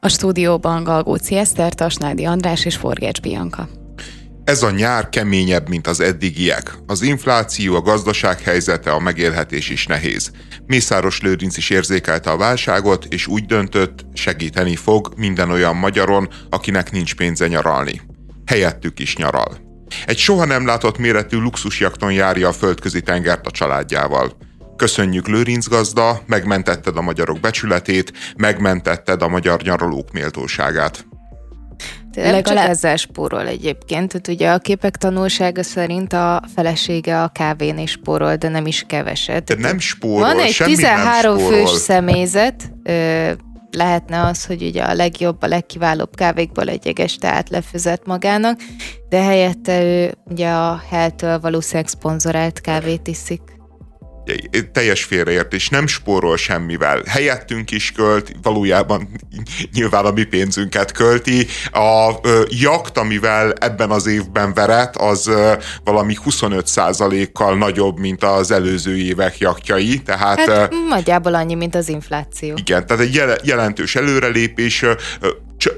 A stúdióban Galgóci Eszter, Tasnádi András és Forgács Bianca. Ez a nyár keményebb, mint az eddigiek. Az infláció, a gazdaság helyzete, a megélhetés is nehéz. Mészáros Lőrinc is érzékelte a válságot, és úgy döntött, segíteni fog minden olyan magyaron, akinek nincs pénze nyaralni. Helyettük is nyaral. Egy soha nem látott méretű luxusjakton járja a földközi tengert a családjával. Köszönjük Lőrinc gazda, megmentetted a magyarok becsületét, megmentetted a magyar nyaralók méltóságát. Nem Legalább... csak ezzel spórol egyébként. Tehát ugye a képek tanulsága szerint a felesége a kávén is spórol, de nem is keveset. De nem spórol, Van egy semmi 13 nem spórol. fős személyzet, ö, lehetne az, hogy ugye a legjobb, a legkiválóbb kávékból egy jeges teát lefizet magának, de helyette ő ugye a Helltől valószínűleg szponzorált kávét iszik teljes félreértés, nem spórol semmivel. Helyettünk is költ, valójában nyilván a mi pénzünket költi. A ö, jakt, amivel ebben az évben veret, az ö, valami 25%-kal nagyobb, mint az előző évek jaktjai. Tehát, hát, ö, nagyjából annyi, mint az infláció. Igen, tehát egy jelentős előrelépés.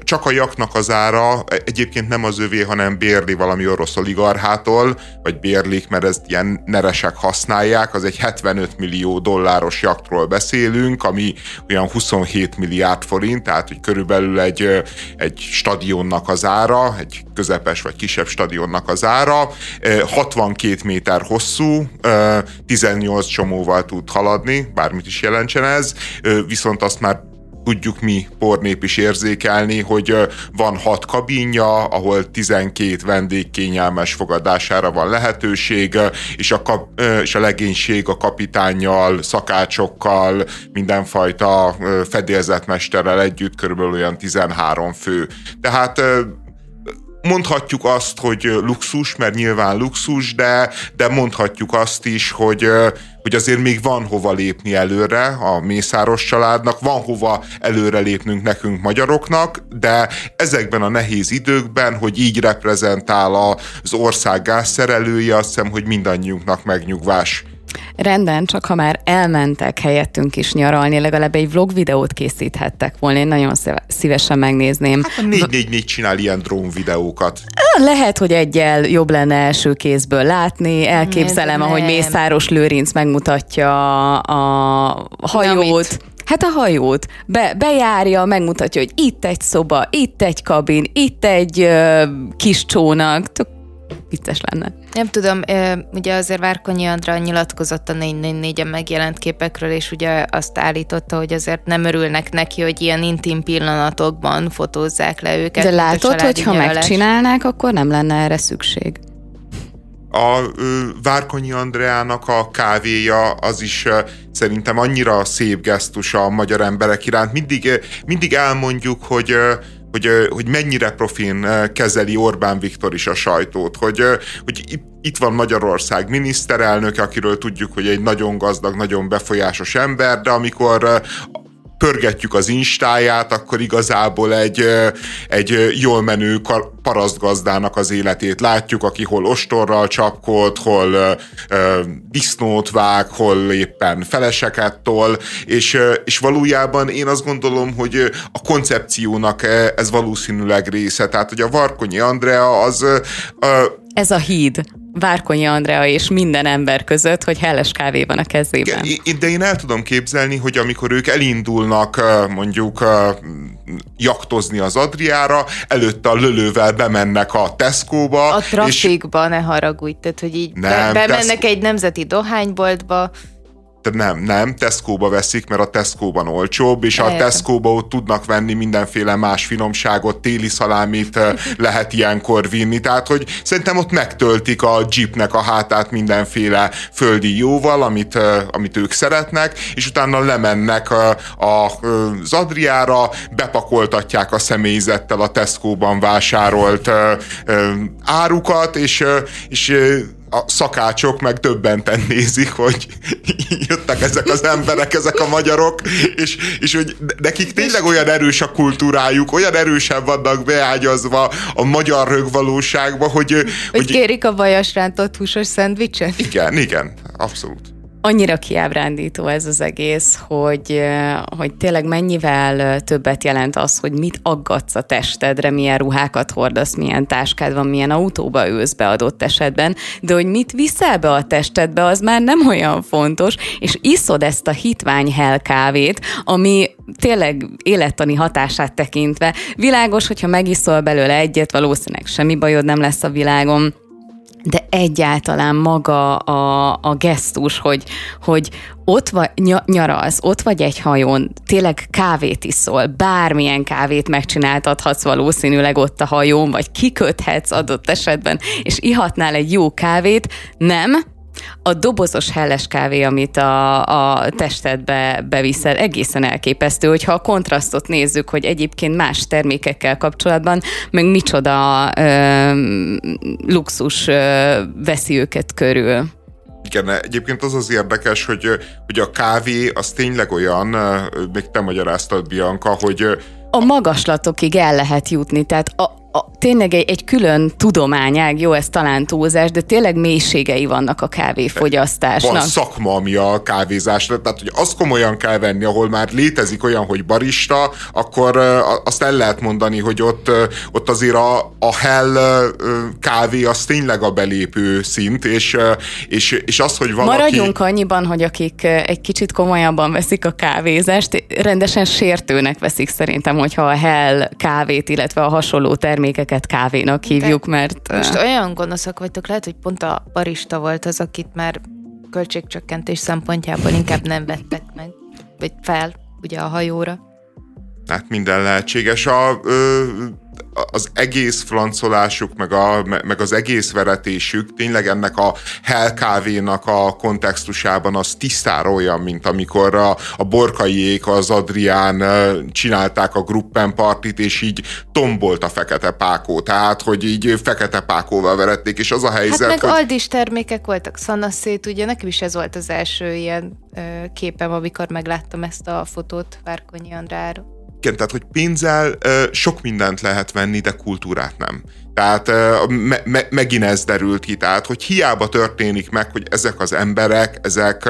Csak a jaknak az ára egyébként nem az övé, hanem bérli valami orosz oligarchától, vagy bérlik, mert ezt ilyen neresek használják, az egy 75 millió dolláros jaktról beszélünk, ami olyan 27 milliárd forint, tehát hogy körülbelül egy, egy stadionnak az ára, egy közepes vagy kisebb stadionnak az ára, 62 méter hosszú, 18 csomóval tud haladni, bármit is jelentsen ez, viszont azt már tudjuk mi pornép is érzékelni, hogy van hat kabinja, ahol 12 vendég kényelmes fogadására van lehetőség, és a, kap, és a legénység a kapitányjal, szakácsokkal, mindenfajta fedélzetmesterrel együtt körülbelül olyan 13 fő. Tehát mondhatjuk azt, hogy luxus, mert nyilván luxus, de, de mondhatjuk azt is, hogy, hogy azért még van hova lépni előre a Mészáros családnak, van hova előre lépnünk nekünk magyaroknak, de ezekben a nehéz időkben, hogy így reprezentál az ország gázszerelője, azt hiszem, hogy mindannyiunknak megnyugvás. Rendben, csak ha már elmentek helyettünk is nyaralni, legalább egy vlog videót készíthettek volna, én nagyon szívesen megnézném. Hát a 444 csinál ilyen drón videókat. Lehet, hogy egyel jobb lenne első kézből látni, elképzelem, ahogy Mészáros Lőrinc megmutatja a hajót. Hát a hajót. Be, bejárja, megmutatja, hogy itt egy szoba, itt egy kabin, itt egy ö, kis csónak. Tök vicces lenne. Nem tudom, ugye azért Várkonyi Andra nyilatkozott a 444-en megjelent képekről, és ugye azt állította, hogy azért nem örülnek neki, hogy ilyen intim pillanatokban fotózzák le őket. De látod, hogy ha megcsinálnák, akkor nem lenne erre szükség. A Várkonyi Andreának a kávéja az is szerintem annyira szép gesztus a magyar emberek iránt. Mindig, mindig elmondjuk, hogy hogy, hogy mennyire profin kezeli Orbán Viktor is a sajtót, hogy, hogy itt, itt van Magyarország miniszterelnöke, akiről tudjuk, hogy egy nagyon gazdag, nagyon befolyásos ember, de amikor pörgetjük az instáját, akkor igazából egy, egy jól menő parasztgazdának az életét látjuk, aki hol ostorral csapkod, hol ö, disznót vág, hol éppen feleseket tol, és, és valójában én azt gondolom, hogy a koncepciónak ez valószínűleg része. Tehát, hogy a Varkonyi Andrea az... Ö, ez a híd. Várkonyi Andrea és minden ember között, hogy helles kávé van a kezében. De én el tudom képzelni, hogy amikor ők elindulnak mondjuk jaktozni az Adriára, előtte a lölővel bemennek a Tesco-ba. A trafikba, és... ne haragudj, tehát hogy így nem, be, bemennek tesz... egy nemzeti dohányboltba, de nem, nem, Tesco-ba veszik, mert a Tesco-ban olcsóbb, és a Tesco-ba ott tudnak venni mindenféle más finomságot, téli szalámit lehet ilyenkor vinni, tehát hogy szerintem ott megtöltik a jeepnek a hátát mindenféle földi jóval, amit, amit ők szeretnek, és utána lemennek a, a, az Adriára, bepakoltatják a személyzettel a Tesco-ban vásárolt árukat, és, és a szakácsok meg többenten nézik, hogy jöttek ezek az emberek, ezek a magyarok, és, és hogy nekik tényleg olyan erős a kultúrájuk, olyan erősen vannak beágyazva a magyar rögvalóságba, hogy... Hogy, hogy kérik a vajas rántott húsos szendvicset? Igen, igen, abszolút. Annyira kiábrándító ez az egész, hogy, hogy tényleg mennyivel többet jelent az, hogy mit aggatsz a testedre, milyen ruhákat hordasz, milyen táskád van, milyen autóba ülsz be adott esetben, de hogy mit viszel be a testedbe, az már nem olyan fontos, és iszod ezt a hitvány kávét, ami tényleg élettani hatását tekintve világos, hogyha megiszol belőle egyet, valószínűleg semmi bajod nem lesz a világon, de egyáltalán maga a, a gesztus, hogy, hogy ott vagy, nyaralsz, ott vagy egy hajón, tényleg kávét iszol, bármilyen kávét megcsináltathatsz valószínűleg ott a hajón, vagy kiköthetsz adott esetben, és ihatnál egy jó kávét, nem, a dobozos helles kávé, amit a, a testedbe beviszel, egészen elképesztő, hogyha a kontrasztot nézzük, hogy egyébként más termékekkel kapcsolatban, meg micsoda ö, luxus ö, veszi őket körül. Igen, egyébként az az érdekes, hogy, hogy a kávé az tényleg olyan, még te magyaráztad, Bianca, hogy a magaslatokig el lehet jutni, tehát a, a, tényleg egy, egy külön tudományág, jó, ez talán túlzás, de tényleg mélységei vannak a kávéfogyasztásnak. Van szakma, ami a kávézásra, tehát hogy azt komolyan kell venni, ahol már létezik olyan, hogy barista, akkor azt el lehet mondani, hogy ott, ott azért a, a hell kávé az tényleg a belépő szint, és, és, és az, hogy valaki... Maradjunk annyiban, hogy akik egy kicsit komolyabban veszik a kávézást, rendesen sértőnek veszik szerintem, hogyha a hell kávét, illetve a hasonló terméket termékeket kávénak hívjuk, De mert... Most olyan gonoszak vagytok, lehet, hogy pont a barista volt az, akit már költségcsökkentés szempontjából inkább nem vettek meg, vagy fel, ugye a hajóra. Hát minden lehetséges. A, ö, az egész flancolásuk, meg, a, meg az egész veretésük tényleg ennek a helkávénak a kontextusában az tisztára olyan, mint amikor a, a borkaiék az Adrián csinálták a gruppen partit, és így tombolt a fekete pákó, tehát hogy így fekete pákóval verették, és az a helyzet, Hát meg hogy... Aldis termékek voltak, szanaszét, ugye nekem is ez volt az első ilyen képem, amikor megláttam ezt a fotót Várkonyi Andráról igen, tehát hogy pénzzel sok mindent lehet venni, de kultúrát nem. Tehát me, me, megint ez derült ki, tehát hogy hiába történik meg, hogy ezek az emberek, ezek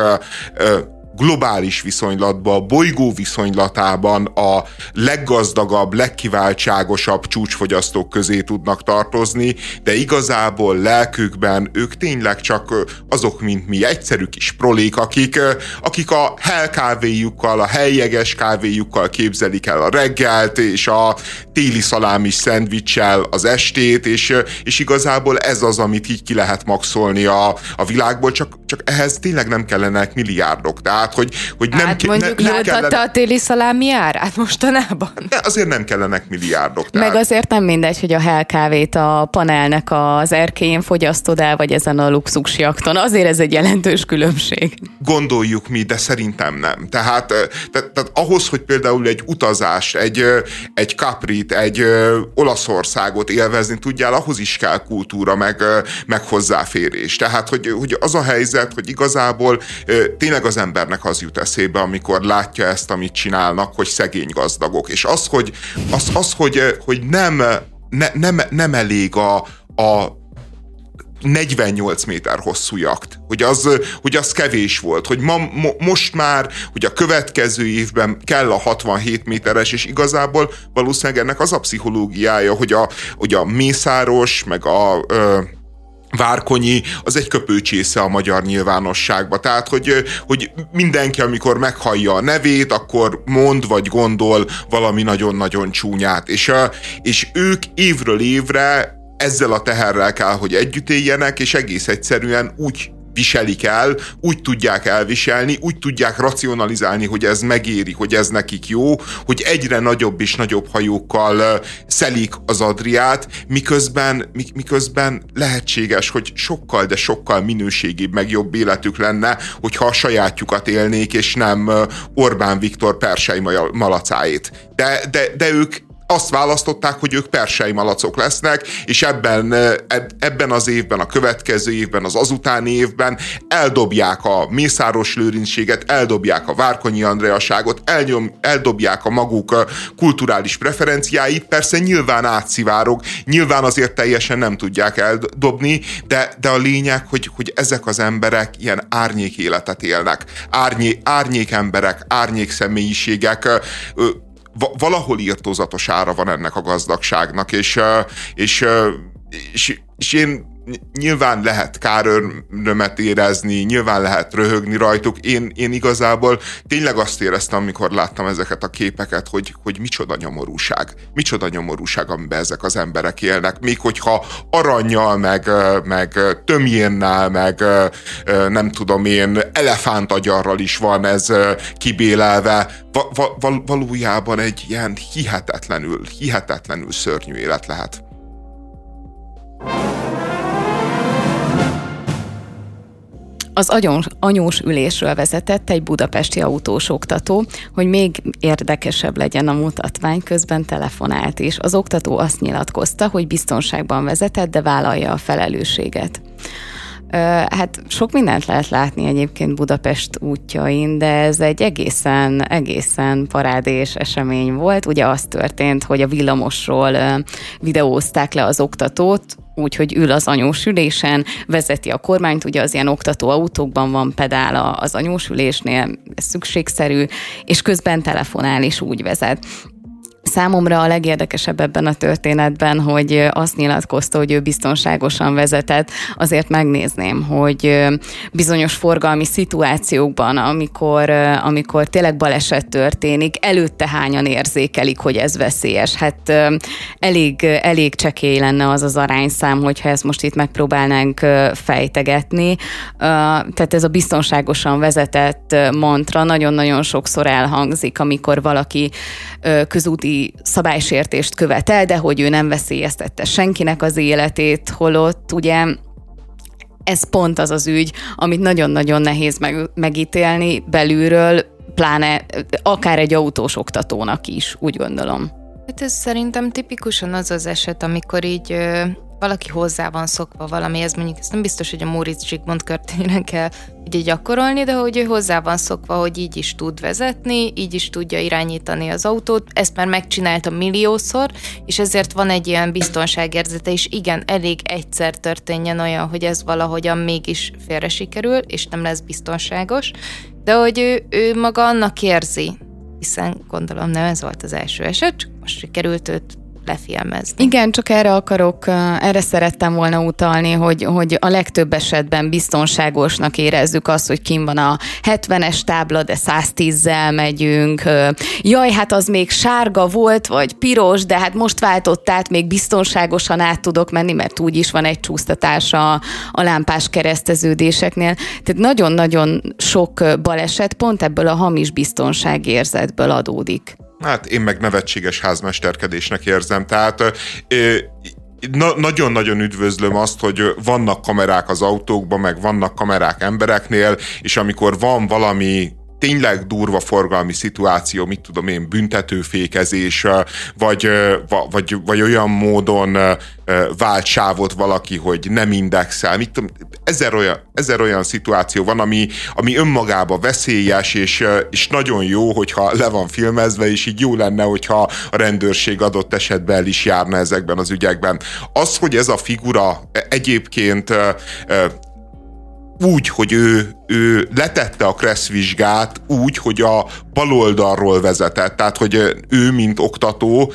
globális viszonylatban, a bolygó viszonylatában a leggazdagabb, legkiváltságosabb csúcsfogyasztók közé tudnak tartozni, de igazából lelkükben ők tényleg csak azok, mint mi, egyszerű kis prolék, akik, akik a hell kávéjukkal, a helyjeges kávéjukkal képzelik el a reggelt, és a téli szalámis szendvicssel az estét, és, és igazából ez az, amit így ki lehet maxolni a, a világból, csak, csak ehhez tényleg nem kellenek milliárdok. Tehát tehát, hogy, hogy nem, hát mondjuk ne, nem kellene... a téli szalámi árát mostanában? De azért nem kellenek milliárdok. Tehát. Meg azért nem mindegy, hogy a helkávét a panelnek az erkélyén fogyasztod el, vagy ezen a luxusjakton. Azért ez egy jelentős különbség. Gondoljuk mi, de szerintem nem. Tehát, tehát, tehát ahhoz, hogy például egy utazást, egy, egy kaprit, egy Olaszországot élvezni tudjál, ahhoz is kell kultúra, meg, meg hozzáférés. Tehát, hogy, hogy az a helyzet, hogy igazából tényleg az ember embernek az jut eszébe, amikor látja ezt, amit csinálnak, hogy szegény gazdagok. És az, hogy, az, az, hogy, hogy nem, ne, nem, nem elég a, a 48 méter hosszú jakt, hogy az, hogy az kevés volt, hogy ma, mo, most már, hogy a következő évben kell a 67 méteres, és igazából valószínűleg ennek az a pszichológiája, hogy a, hogy a mészáros, meg a ö, Várkonyi az egy köpőcsésze a magyar nyilvánosságba. Tehát, hogy, hogy mindenki, amikor meghallja a nevét, akkor mond vagy gondol valami nagyon-nagyon csúnyát. És, és ők évről évre ezzel a teherrel kell, hogy együtt éljenek, és egész egyszerűen úgy viselik el, úgy tudják elviselni, úgy tudják racionalizálni, hogy ez megéri, hogy ez nekik jó, hogy egyre nagyobb és nagyobb hajókkal szelik az Adriát, miközben, miközben lehetséges, hogy sokkal, de sokkal minőségibb, meg jobb életük lenne, hogyha a sajátjukat élnék, és nem Orbán Viktor persei malacáit. De, de, de ők azt választották, hogy ők persei malacok lesznek, és ebben, ebben az évben, a következő évben, az azutáni évben eldobják a Mészáros Lőrincséget, eldobják a Várkonyi Andreaságot, elnyom, eldobják a maguk kulturális preferenciáit, persze nyilván átszivárog, nyilván azért teljesen nem tudják eldobni, de, de a lényeg, hogy, hogy ezek az emberek ilyen árnyék életet élnek. Árnyék, árnyék emberek, árnyék személyiségek, valahol írtózatos ára van ennek a gazdagságnak, és, és, és, és én nyilván lehet kárörömet érezni, nyilván lehet röhögni rajtuk. Én, én igazából tényleg azt éreztem, amikor láttam ezeket a képeket, hogy, hogy micsoda nyomorúság. Micsoda nyomorúság, amiben ezek az emberek élnek. Még hogyha aranyjal, meg, meg tömjénnel, meg nem tudom én, elefántagyarral is van ez kibélelve, va, va, valójában egy ilyen hihetetlenül, hihetetlenül szörnyű élet lehet. Az agyon, anyós ülésről vezetett egy budapesti autós oktató, hogy még érdekesebb legyen a mutatvány, közben telefonált is. Az oktató azt nyilatkozta, hogy biztonságban vezetett, de vállalja a felelősséget. Hát sok mindent lehet látni egyébként Budapest útjain, de ez egy egészen, egészen parádés esemény volt. Ugye az történt, hogy a villamosról videózták le az oktatót, úgyhogy ül az anyós ülésen, vezeti a kormányt, ugye az ilyen oktató autókban van pedál az anyós ülésnél, ez szükségszerű, és közben telefonál és úgy vezet. Számomra a legérdekesebb ebben a történetben, hogy azt nyilatkozta, hogy ő biztonságosan vezetett. Azért megnézném, hogy bizonyos forgalmi szituációkban, amikor, amikor tényleg baleset történik, előtte hányan érzékelik, hogy ez veszélyes. Hát elég, elég csekély lenne az az arányszám, hogyha ezt most itt megpróbálnánk fejtegetni. Tehát ez a biztonságosan vezetett mantra nagyon-nagyon sokszor elhangzik, amikor valaki közúti szabálysértést követel, de hogy ő nem veszélyeztette senkinek az életét, holott ugye ez pont az az ügy, amit nagyon-nagyon nehéz meg, megítélni belülről, pláne akár egy autós oktatónak is, úgy gondolom. Hát ez szerintem tipikusan az az eset, amikor így valaki hozzá van szokva valamihez, mondjuk ezt nem biztos, hogy a Móricz Zsigmond körtényre kell ugye gyakorolni, de hogy ő hozzá van szokva, hogy így is tud vezetni, így is tudja irányítani az autót, ezt már megcsinálta milliószor, és ezért van egy ilyen biztonságérzete, és igen, elég egyszer történjen olyan, hogy ez valahogyan mégis félre sikerül, és nem lesz biztonságos, de hogy ő, ő maga annak érzi, hiszen gondolom nem ez volt az első eset, csak most sikerült őt lefilmezni. Igen, csak erre akarok, erre szerettem volna utalni, hogy, hogy a legtöbb esetben biztonságosnak érezzük azt, hogy kim van a 70-es tábla, de 110-zel megyünk. Jaj, hát az még sárga volt, vagy piros, de hát most váltott át, még biztonságosan át tudok menni, mert úgy is van egy csúsztatás a, a lámpás kereszteződéseknél. Tehát nagyon-nagyon sok baleset pont ebből a hamis biztonságérzetből adódik. Hát én meg nevetséges házmesterkedésnek érzem. Tehát Na, nagyon-nagyon üdvözlöm azt, hogy vannak kamerák az autókban, meg vannak kamerák embereknél, és amikor van valami tényleg durva forgalmi szituáció, mit tudom én, büntetőfékezés, vagy, vagy, vagy olyan módon vált sávot valaki, hogy nem indexel, mit tudom, ezer olyan, ezer olyan szituáció van, ami, ami önmagában veszélyes, és, és nagyon jó, hogyha le van filmezve, és így jó lenne, hogyha a rendőrség adott esetben el is járna ezekben az ügyekben. Az, hogy ez a figura egyébként úgy, hogy ő, ő letette a Kressz vizsgát úgy, hogy a baloldalról vezetett, tehát hogy ő, mint oktató,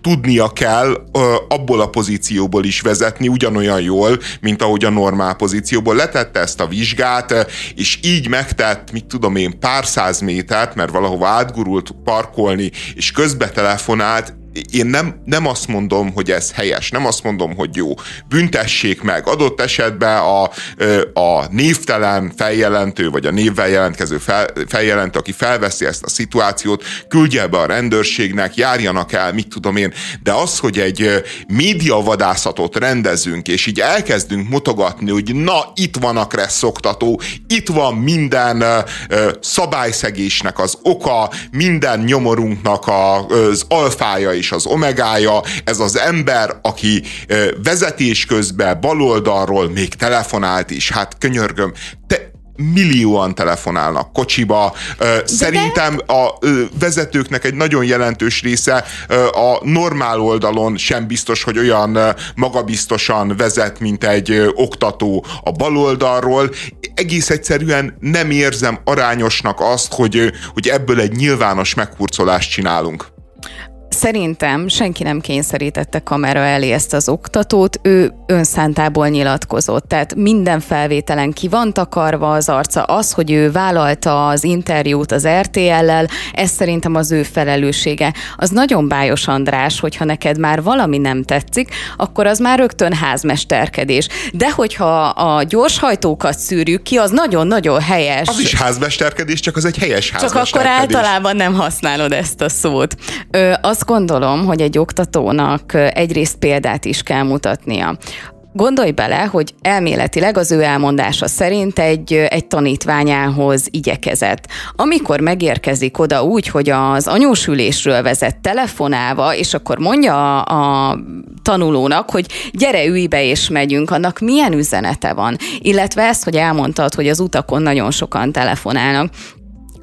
tudnia kell abból a pozícióból is vezetni ugyanolyan jól, mint ahogy a normál pozícióból. Letette ezt a vizsgát, és így megtett, mit tudom én, pár száz métert, mert valahova átgurult parkolni, és közbe telefonált, én nem, nem azt mondom, hogy ez helyes, nem azt mondom, hogy jó. Büntessék meg. Adott esetben a, a névtelen feljelentő, vagy a névvel jelentkező fel, feljelentő, aki felveszi ezt a szituációt, küldje be a rendőrségnek, járjanak el, mit tudom én. De az, hogy egy médiavadászatot rendezünk, és így elkezdünk mutogatni, hogy na, itt van a kresszoktató, itt van minden szabályszegésnek az oka, minden nyomorunknak az alfája és és az omegája, ez az ember, aki vezetés közben baloldalról még telefonált is, hát könyörgöm, te millióan telefonálnak kocsiba. Szerintem a vezetőknek egy nagyon jelentős része a normál oldalon sem biztos, hogy olyan magabiztosan vezet, mint egy oktató a baloldalról. Egész egyszerűen nem érzem arányosnak azt, hogy, hogy ebből egy nyilvános meghurcolást csinálunk. Szerintem senki nem kényszerítette kamera elé ezt az oktatót, ő önszántából nyilatkozott. Tehát minden felvételen ki van takarva az arca. Az, hogy ő vállalta az interjút az RTL-lel, ez szerintem az ő felelőssége. Az nagyon bájos, András, hogyha neked már valami nem tetszik, akkor az már rögtön házmesterkedés. De hogyha a gyorshajtókat szűrjük ki, az nagyon-nagyon helyes. Az is házmesterkedés, csak az egy helyes házmesterkedés. Csak akkor általában nem használod ezt a szót. Ö, azt gondolom, hogy egy oktatónak egyrészt példát is kell mutatnia. Gondolj bele, hogy elméletileg az ő elmondása szerint egy, egy tanítványához igyekezett. Amikor megérkezik oda úgy, hogy az anyósülésről vezet telefonálva, és akkor mondja a, a tanulónak, hogy gyere, ülj be és megyünk, annak milyen üzenete van? Illetve ezt, hogy elmondtad, hogy az utakon nagyon sokan telefonálnak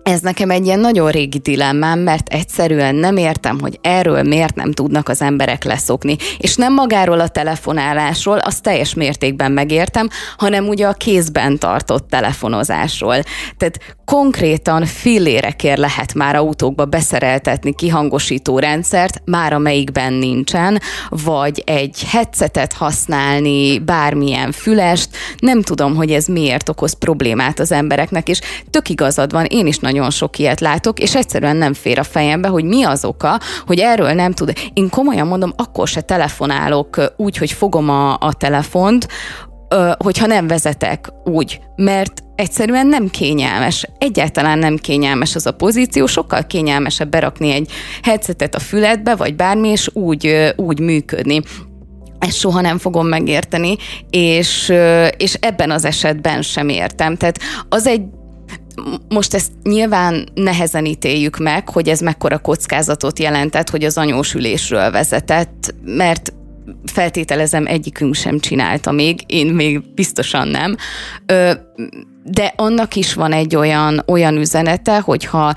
ez nekem egy ilyen nagyon régi dilemmám, mert egyszerűen nem értem, hogy erről miért nem tudnak az emberek leszokni. És nem magáról a telefonálásról, azt teljes mértékben megértem, hanem ugye a kézben tartott telefonozásról. Tehát konkrétan fillérekért lehet már autókba beszereltetni kihangosító rendszert, már amelyikben nincsen, vagy egy headsetet használni, bármilyen fülest. Nem tudom, hogy ez miért okoz problémát az embereknek, és tök igazad van, én is nagyon sok ilyet látok, és egyszerűen nem fér a fejembe, hogy mi az oka, hogy erről nem tud. Én komolyan mondom, akkor se telefonálok úgy, hogy fogom a, a telefont, hogyha nem vezetek úgy, mert egyszerűen nem kényelmes. Egyáltalán nem kényelmes az a pozíció, sokkal kényelmesebb berakni egy headsetet a füledbe, vagy bármi, és úgy, úgy működni ezt soha nem fogom megérteni, és, és ebben az esetben sem értem. Tehát az egy most ezt nyilván nehezen ítéljük meg, hogy ez mekkora kockázatot jelentett, hogy az anyósülésről vezetett, mert feltételezem egyikünk sem csinálta még, én még biztosan nem. De annak is van egy olyan, olyan üzenete, hogyha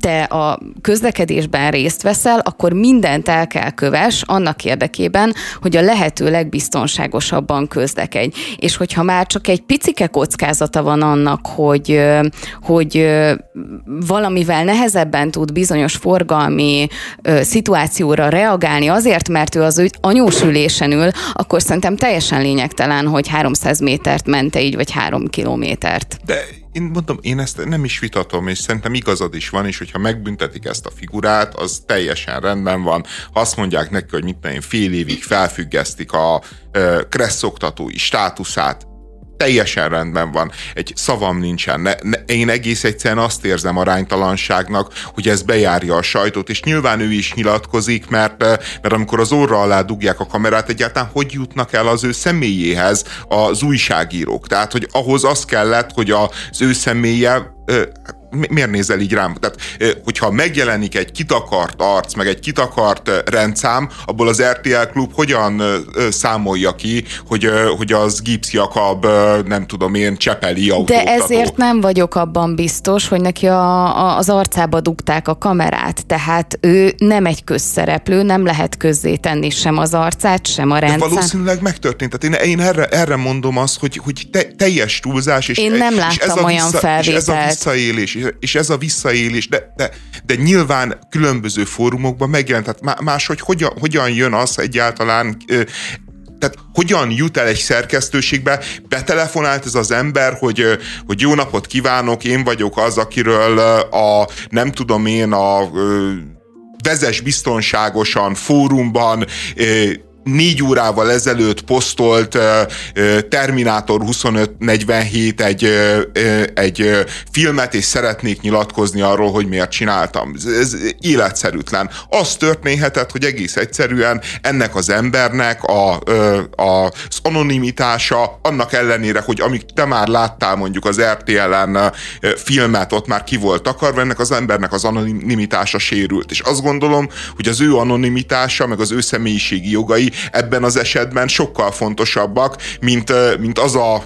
te a közlekedésben részt veszel, akkor mindent el kell köves annak érdekében, hogy a lehető legbiztonságosabban közlekedj. És hogyha már csak egy picike kockázata van annak, hogy, hogy valamivel nehezebben tud bizonyos forgalmi szituációra reagálni azért, mert ő az ő anyósülésen ül, akkor szerintem teljesen lényegtelen, hogy 300 métert mente így, vagy 3 kilométert. De én mondom, én ezt nem is vitatom, és szerintem igazad is van, és hogyha megbüntetik ezt a figurát, az teljesen rendben van. Ha azt mondják neki, hogy mit én fél évig felfüggesztik a kresszoktatói státuszát, teljesen rendben van. Egy szavam nincsen. Ne, ne, én egész egyszerűen azt érzem aránytalanságnak, hogy ez bejárja a sajtót, és nyilván ő is nyilatkozik, mert, eh, mert amikor az orra alá dugják a kamerát, egyáltalán hogy jutnak el az ő személyéhez az újságírók. Tehát, hogy ahhoz az kellett, hogy az ő személye eh, miért nézel így rám? Tehát, hogyha megjelenik egy kitakart arc, meg egy kitakart rendszám, abból az RTL klub hogyan számolja ki, hogy, hogy az Gibbs Jakab, nem tudom én, csepeli autóktató. De ezért nem vagyok abban biztos, hogy neki a, a, az arcába dugták a kamerát, tehát ő nem egy közszereplő, nem lehet közzé tenni sem az arcát, sem a rendszám. De valószínűleg megtörtént. Tehát én, én erre, erre mondom azt, hogy, hogy te, teljes túlzás, és, én nem láttam és ez a olyan vissza, felvételt. És ez a visszaélés, és ez a visszaélés, de, de, de nyilván különböző fórumokban megjelent, tehát máshogy hogyan, hogyan jön az egyáltalán tehát hogyan jut el egy szerkesztőségbe, betelefonált ez az ember, hogy, hogy jó napot kívánok, én vagyok az, akiről a, nem tudom én, a vezes biztonságosan fórumban négy órával ezelőtt posztolt Terminátor 2547 egy, egy filmet, és szeretnék nyilatkozni arról, hogy miért csináltam. Ez életszerűtlen. Az történhetett, hogy egész egyszerűen ennek az embernek a, a, az anonimitása, annak ellenére, hogy amíg te már láttál mondjuk az RTL-en filmet, ott már ki volt akarva, ennek az embernek az anonimitása sérült. És azt gondolom, hogy az ő anonimitása, meg az ő személyiségi jogai ebben az esetben sokkal fontosabbak, mint, mint az a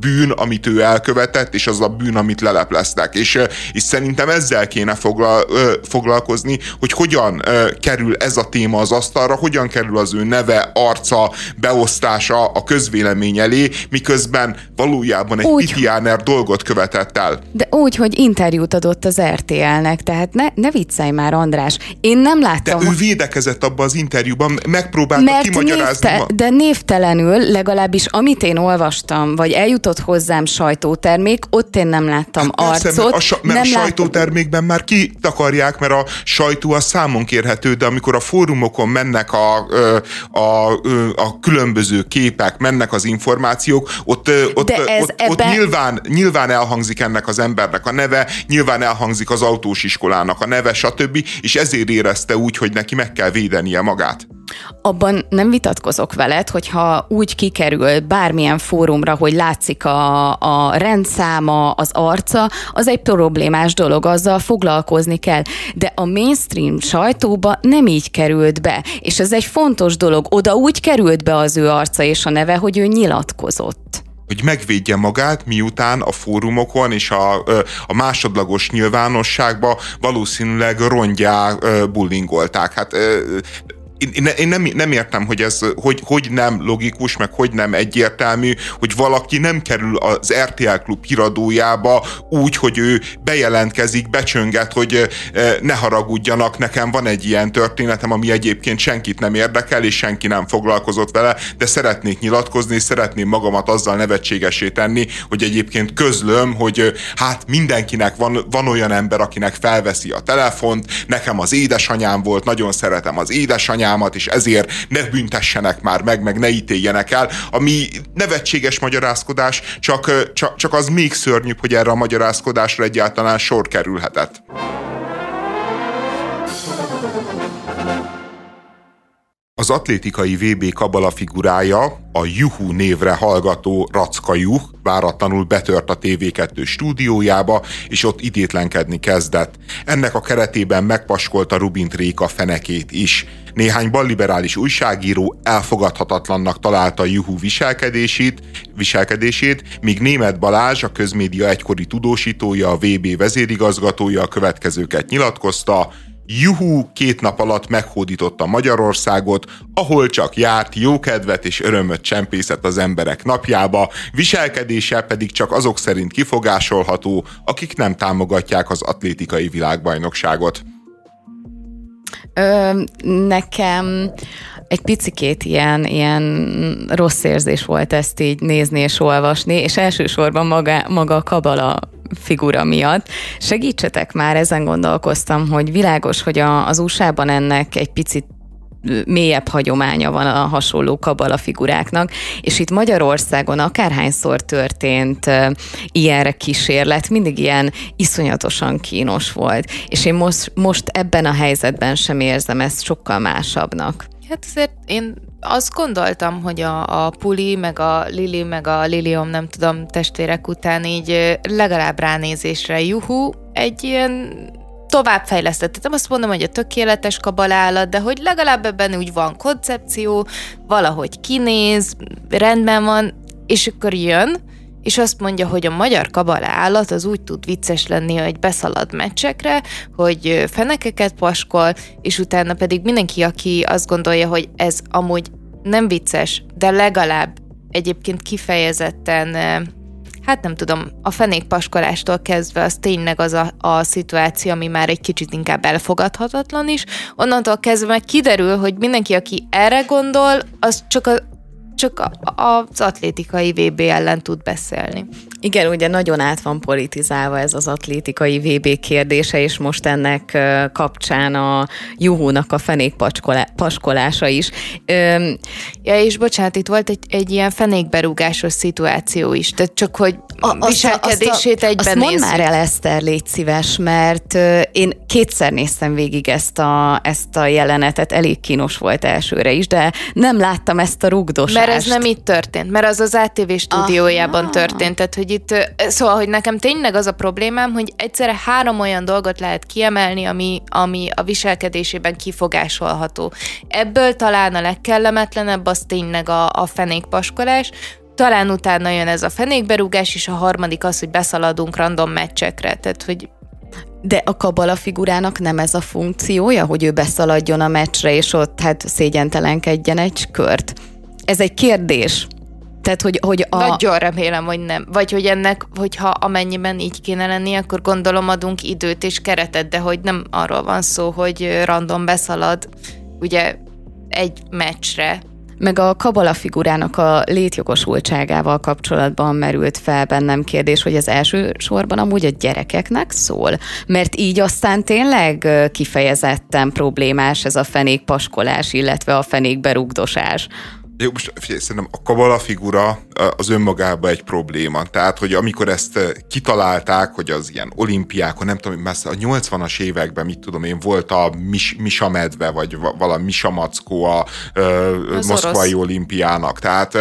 bűn, amit ő elkövetett, és az a bűn, amit lelepleztek. És, és szerintem ezzel kéne foglal, foglalkozni, hogy hogyan kerül ez a téma az asztalra, hogyan kerül az ő neve, arca, beosztása a közvélemény elé, miközben valójában egy úgy, pitiáner dolgot követett el. De úgy, hogy interjút adott az RTL-nek, tehát ne, ne viccelj már, András. Én nem láttam. De ő védekezett abban az interjúban, megpróbálta kimagyarázni. Névte, de névtelenül, legalábbis amit én olvastam, vagy eljutott hozzám sajtótermék, ott én nem láttam hát arcot. Persze, mert a, sa- mert nem a sajtótermékben már kitakarják, mert a sajtó a számon kérhető, de amikor a fórumokon mennek a, a, a, a különböző képek, mennek az információk, ott, ott, ott, ebben... ott nyilván, nyilván elhangzik ennek az embernek a neve, nyilván elhangzik az autós iskolának a neve, stb. És ezért érezte úgy, hogy neki meg kell védenie magát. Abban nem vitatkozok veled, hogyha úgy kikerül bármilyen fórumra, hogy látszik a, a rendszáma, az arca, az egy problémás dolog, azzal foglalkozni kell. De a mainstream sajtóba nem így került be, és ez egy fontos dolog. Oda úgy került be az ő arca és a neve, hogy ő nyilatkozott hogy megvédje magát, miután a fórumokon és a, a másodlagos nyilvánosságba valószínűleg rongyá bullingolták. Hát én, én nem, nem értem, hogy ez hogy, hogy nem logikus, meg hogy nem egyértelmű, hogy valaki nem kerül az RTL klub híradójába úgy, hogy ő bejelentkezik, becsönget, hogy ne haragudjanak, nekem van egy ilyen történetem, ami egyébként senkit nem érdekel, és senki nem foglalkozott vele, de szeretnék nyilatkozni, és szeretném magamat azzal nevetségesé tenni, hogy egyébként közlöm, hogy hát mindenkinek van, van olyan ember, akinek felveszi a telefont, nekem az édesanyám volt, nagyon szeretem az édesanyám, anyámat, és ezért ne büntessenek már meg, meg ne ítéljenek el, ami nevetséges magyarázkodás, csak, csak, csak az még szörnyűbb, hogy erre a magyarázkodásra egyáltalán sor kerülhetett. Az atlétikai VB kabala figurája, a Juhu névre hallgató Racka Juh váratlanul betört a TV2 stúdiójába, és ott idétlenkedni kezdett. Ennek a keretében megpaskolta Rubint Réka fenekét is. Néhány balliberális újságíró elfogadhatatlannak találta Juhu viselkedését, viselkedését, míg Német Balázs, a közmédia egykori tudósítója, a VB vezérigazgatója a következőket nyilatkozta, Juhu két nap alatt meghódította Magyarországot, ahol csak járt, jókedvet és örömöt csempészett az emberek napjába, viselkedése pedig csak azok szerint kifogásolható, akik nem támogatják az atlétikai világbajnokságot. Ö, nekem egy picikét ilyen, ilyen rossz érzés volt ezt így nézni és olvasni, és elsősorban maga, maga a kabala figura miatt. Segítsetek már, ezen gondolkoztam, hogy világos, hogy a, az USA-ban ennek egy picit mélyebb hagyománya van a hasonló kabala figuráknak, és itt Magyarországon akárhányszor történt ilyenre kísérlet, mindig ilyen iszonyatosan kínos volt, és én most, most ebben a helyzetben sem érzem ezt sokkal másabbnak. Hát azért én azt gondoltam, hogy a, a Puli, meg a Lili, meg a Lilium, nem tudom, testvérek után így legalább ránézésre juhu, egy ilyen továbbfejlesztett. Nem azt mondom, hogy a tökéletes kabalálat, de hogy legalább ebben úgy van koncepció, valahogy kinéz, rendben van, és akkor jön, és azt mondja, hogy a magyar kabala állat az úgy tud vicces lenni, hogy beszalad meccsekre, hogy fenekeket paskol, és utána pedig mindenki, aki azt gondolja, hogy ez amúgy nem vicces, de legalább egyébként kifejezetten hát nem tudom, a fenékpaskolástól kezdve az tényleg az a, a szituáció, ami már egy kicsit inkább elfogadhatatlan is. Onnantól kezdve meg kiderül, hogy mindenki, aki erre gondol, az csak a, csak az atlétikai VB ellen tud beszélni. Igen, ugye nagyon át van politizálva ez az atlétikai VB kérdése, és most ennek kapcsán a Juhónak a fenékpaskolása is. Öm, ja, és bocsánat, itt volt egy, egy ilyen fenékberúgásos szituáció is, tehát csak hogy a viselkedését a, egyben azt mondd már el, Eszter, légy szíves, mert én kétszer néztem végig ezt a, ezt a jelenetet, elég kínos volt elsőre is, de nem láttam ezt a rugdosást. Mert ez nem itt történt, mert az az ATV stúdiójában Aha. történt, tehát hogy itt, szóval, hogy nekem tényleg az a problémám, hogy egyszerre három olyan dolgot lehet kiemelni, ami, ami a viselkedésében kifogásolható. Ebből talán a legkellemetlenebb az tényleg a, a fenékpaskolás, talán utána jön ez a fenékberúgás, és a harmadik az, hogy beszaladunk random meccsekre. Tehát, hogy de a kabala figurának nem ez a funkciója, hogy ő beszaladjon a meccsre, és ott hát szégyentelenkedjen egy kört. Ez egy kérdés. Tehát, hogy, hogy a... Nagyon remélem, hogy nem. Vagy hogy ennek, hogyha amennyiben így kéne lenni, akkor gondolom adunk időt és keretet, de hogy nem arról van szó, hogy random beszalad ugye egy meccsre, meg a kabala figurának a létjogosultságával kapcsolatban merült fel bennem kérdés, hogy az első sorban amúgy a gyerekeknek szól, mert így aztán tényleg kifejezetten problémás ez a fenékpaskolás, illetve a fenékberugdosás. Jó, most figyelj, szerintem a kabala figura az önmagában egy probléma. Tehát, hogy amikor ezt kitalálták, hogy az ilyen olimpiákon, nem tudom, messze a 80-as években, mit tudom én, volt a mis, Misa medve, vagy valami Misa mackó a az moszkvai orosz. olimpiának. Tehát,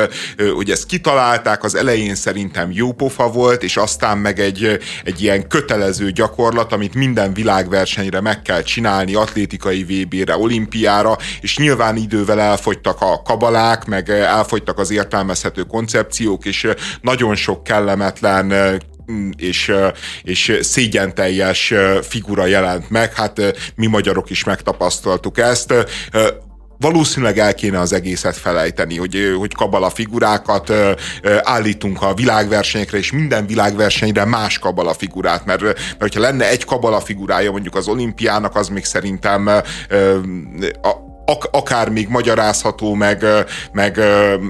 hogy ezt kitalálták, az elején szerintem jó pofa volt, és aztán meg egy, egy ilyen kötelező gyakorlat, amit minden világversenyre meg kell csinálni, atlétikai VB-re, olimpiára, és nyilván idővel elfogytak a kabalák, meg elfogytak az értelmezhető koncepciók, és nagyon sok kellemetlen és, és szégyenteljes figura jelent meg. Hát mi magyarok is megtapasztaltuk ezt valószínűleg el kéne az egészet felejteni, hogy, hogy kabala figurákat állítunk a világversenyekre, és minden világversenyre más kabala figurát, mert, mert hogyha lenne egy kabala figurája mondjuk az olimpiának, az még szerintem a, ak- akár még magyarázható, meg, meg,